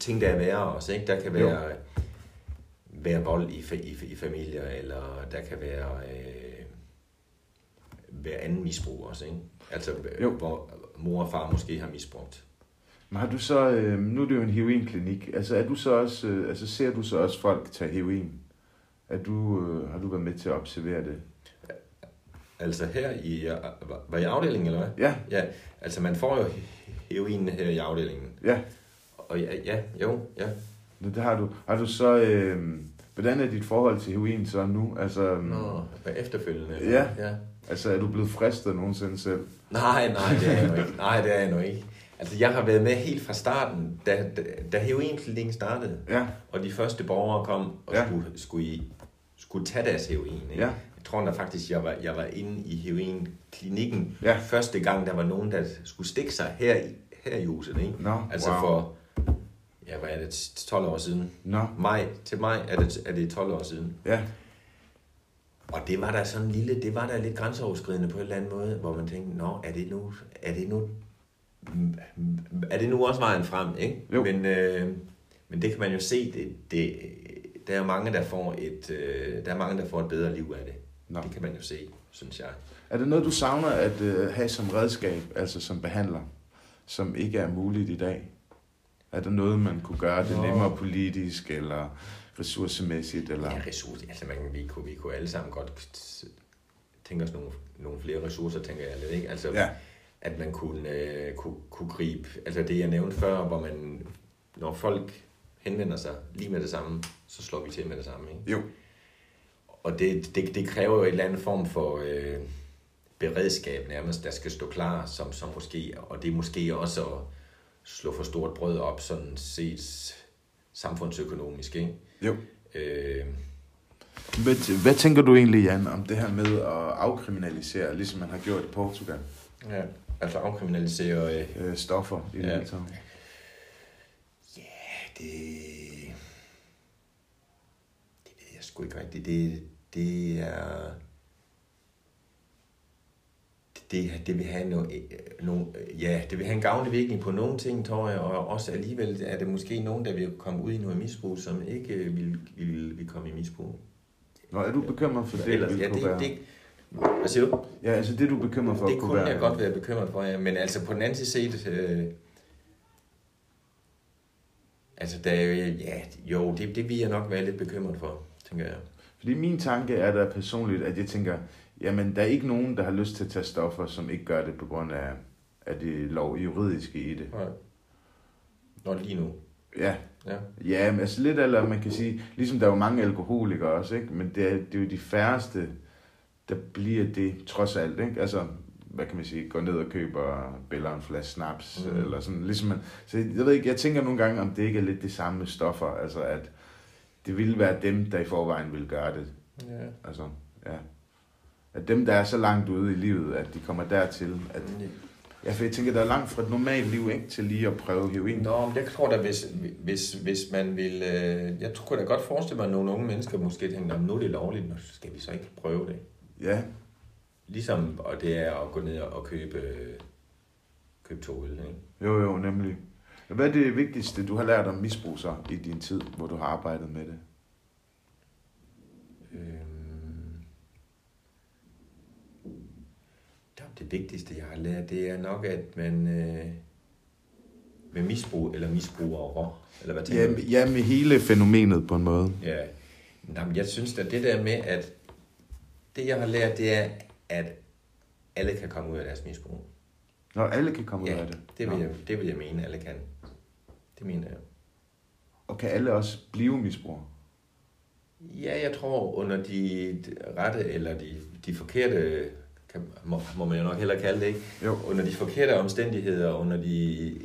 ting, der er værre også, ikke? Der kan være, være vold i, i, i familier, eller der kan være, øh, være anden misbrug også, ikke? Altså, Jo. hvor mor og far måske har misbrugt. Men har du så, øh, nu er det jo en heroinklinik, altså er du så også, øh, altså ser du så også folk tage heroin? Er du, øh, har du været med til at observere det? Altså her i, var- i afdelingen, eller hvad? Ja, Ja, altså man får jo heroin her i afdelingen. ja, Og ja, ja jo, ja. Det har du. Har du så... Øh, hvordan er dit forhold til heroin så nu? Altså, Nå, hvad efterfølgende? Ja. ja. altså er du blevet fristet nogensinde selv? Nej, nej, det er jeg nu ikke. Nej, det er jeg nu ikke. Altså, jeg har været med helt fra starten, da, da, da heroinklinikken startede, Ja, og de første borgere kom og Ja. skulle, skulle, i, skulle tage deres heroin. Ikke? Ja. Jeg tror da faktisk, jeg var, jeg var inde i heroinklinikken Ja. første gang, der var nogen, der skulle stikke sig her i, her i huset. Ikke? Nå, altså wow. for, ja, hvad er det, 12 år siden? Nå, Maj, til mig er det, er det 12 år siden. ja. Og det var der sådan en lille, det var der lidt grænseoverskridende på en eller anden måde, hvor man tænkte, nå, er det nu, er det nu, er det nu også vejen frem, ikke? Jo. Men, øh, men det kan man jo se, det, det, der er mange, der får et, øh, der er mange, der får et bedre liv af det. Nå. Det kan man jo se, synes jeg. Er det noget, du savner at øh, have som redskab, altså som behandler, som ikke er muligt i dag? Er der noget, man kunne gøre det nemmere politisk, eller ressourcemæssigt, eller... Ja, ressourcer, altså man, vi, kunne, vi kunne alle sammen godt tænke os nogle, nogle flere ressourcer, tænker jeg lidt, ikke? Altså, Ja, at man kunne, øh, kunne, kunne gribe, altså det jeg nævnte før, hvor man, når folk henvender sig lige med det samme, så slår vi til med det samme. Ikke? jo. Og det, det, det kræver jo en eller anden form for øh, beredskab nærmest, der skal stå klar, som, som måske, og det er måske også at slå for stort brød op, sådan set samfundsøkonomisk. Ikke? Jo. Øh, Hvad, hvad tænker du egentlig, Jan, om det her med at afkriminalisere, ligesom man har gjort i Portugal? ja, altså afkriminalisere øh, Øh, stoffer i det Ja. hele taget. det... Det ved jeg sgu ikke rigtigt. Det, det er... Det, det vil have no, no, ja, det vil have en gavnlig virkning på nogle ting, tror jeg, og også alligevel er det måske nogen, der vil komme ud i noget misbrug, som ikke vil, vil, vil komme i misbrug. Nå, er du bekymret for det? Ellers, ja, det, det, hvad siger du? Ja, altså det, du er bekymret for, Det kunne kunne være... jeg godt være bekymret for, ja. Men altså på den anden side set, øh, altså der er jo, ja, jo, det, det vil jeg nok være lidt bekymret for, tænker jeg. Fordi min tanke er da personligt, at jeg tænker, jamen der er ikke nogen, der har lyst til at tage stoffer, som ikke gør det på grund af, af det lov juridiske i det. Nej. Nå, lige nu. Ja, Ja. ja men altså lidt eller man kan sige, ligesom der er jo mange alkoholikere også, ikke? men det er, det er jo de færreste, der bliver det trods alt. Ikke? Altså, hvad kan man sige, går ned og køber billeder en flaske snaps, Mm. eller sådan, ligesom man, så jeg ved ikke, jeg tænker nogle gange, om det ikke er lidt det samme med stoffer, altså at det ville være dem, der i forvejen vil gøre det, ja. altså, ja. At dem, der er så langt ude i livet, at de kommer dertil, at, ja, for jeg tænker, der er langt fra et normalt liv, ikke, til lige at prøve heroin. Nå, men jeg tror da, hvis, hvis, hvis man vil... Øh, jeg kunne da godt forestille mig, at nogle unge mennesker måske tænker, "Nå, nu er det lovligt, nu skal vi så ikke prøve det. Ja, Ligesom, og det er at gå ned og købe, købe to øl, ikke? Jo, jo, nemlig. Hvad er det vigtigste, du har lært om misbrug så i din tid, hvor du har arbejdet med det? Øhm, det vigtigste, jeg har lært, det er nok, at man øh, med misbrug eller misbrugere, eller hvad tænker Ja, du? ja, med hele fænomenet på en måde. Ja, Jamen, jeg synes at det der med, at det jeg har lært, det er, at alle kan komme ud af deres misbrug. Når alle kan komme ud Ja, af det. det vil, Nå. jeg, det vil jeg mene, alle kan. Det mener jeg. Og kan alle også blive misbrugere? Ja, jeg tror under de rette eller de, de forkerte, kan, må, må man jo nok hellere kalde det, ikke? Jo. Under de forkerte omstændigheder, under de,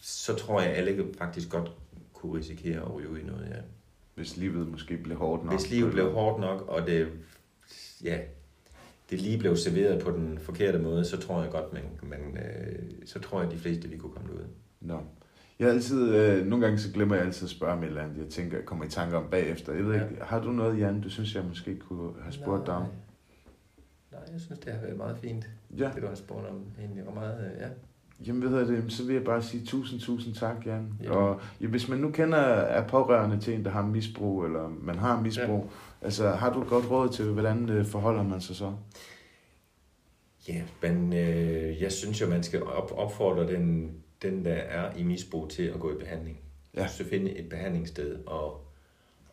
så tror jeg, alle faktisk godt kunne risikere at ryge i noget, ja. Hvis livet måske blev hårdt nok. Hvis livet blev hårdt nok, og det, ja, det lige blev serveret på den forkerte måde, så tror jeg godt, man, man øh, så tror jeg, at de fleste vi kunne komme ud. Nå. Jeg har altid, øh, nogle gange så glemmer jeg altid at spørge om et eller andet, jeg tænker, jeg kommer i tanke om bagefter. Jeg ved Ja. ikke, har du noget, Jan, du synes, jeg måske kunne have spurgt dig om? Nej, jeg synes, det har været meget fint, Ja, det du har spurgt om. Egentlig var meget, øh, ja. jamen ved jeg det, så vil jeg bare sige tusind, tusind tak, Jan. Ja. Og ja, hvis man nu kender er pårørende til en, der har misbrug, eller man har misbrug, ja. altså har du et godt råd til, hvordan øh, forholder man sig så? Ja, men øh, jeg synes jo, man skal op, opfordre den, den, der er i misbrug til at gå i behandling. Ja. Så finde et behandlingssted, og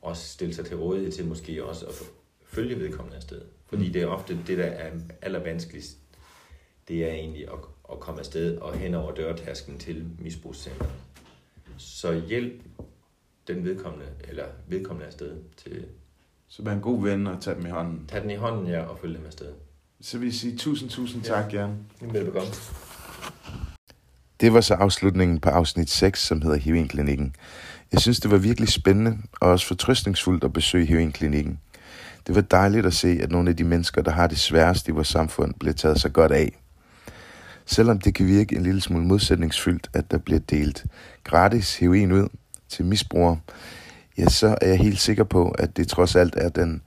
også stille sig til rådighed til måske også at følge vedkommende afsted. Fordi Mm. det er ofte det, der er allervanskeligst. det er egentlig at, at komme afsted og hen over dørtasken til misbrugscenteret. Så hjælp den vedkommende, eller vedkommende afsted til, Så vær en god ven og tag dem i hånden. tag den i hånden, ja, og følg dem afsted. Så vil jeg sige tusind, tusind Ja. tak, Jan. Velbekomme. Det var så afslutningen på afsnit 6, som hedder Heroinklinikken. Jeg synes, det var virkelig spændende og også fortrøstningsfuldt at besøge Heroinklinikken. Det var dejligt at se, at nogle af de mennesker, der har det sværest i vores samfund, bliver taget så godt af. Selvom det kan virke en lille smule modsætningsfyldt, at der bliver delt gratis heroin ud til misbrugere, ja, så er jeg helt sikker på, at det trods alt er den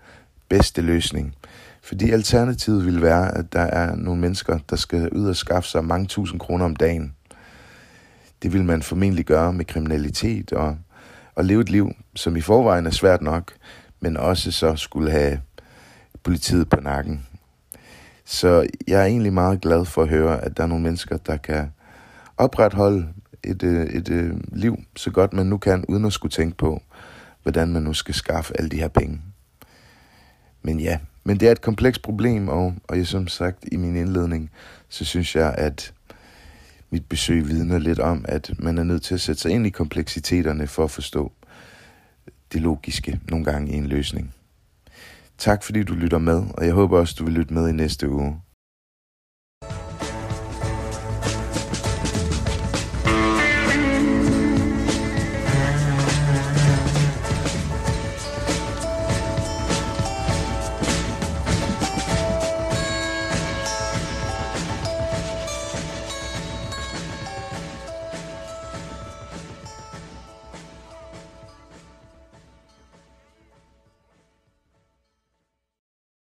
bedste løsning. Fordi alternativet vil være, at der er nogle mennesker, der skal ud og skaffe sig mange tusind kroner om dagen. Det vil man formentlig gøre med kriminalitet og, og leve et liv, som i forvejen er svært nok, men også så skulle have politiet på nakken. Så jeg er egentlig meget glad for at høre, at der er nogle mennesker, der kan opretholde et, øh, et, et liv så godt man nu kan, uden at skulle tænke på, hvordan man nu skal skaffe alle de her penge. Men ja, men det er et komplekst problem, og, og jeg som sagt i min indledning, så synes jeg, at mit besøg vidner lidt om, at man er nødt til at sætte sig ind i kompleksiteterne for at forstå det logiske nogle gange i en løsning. Tak fordi du lytter med, og jeg håber også, du vil lytte med i næste uge.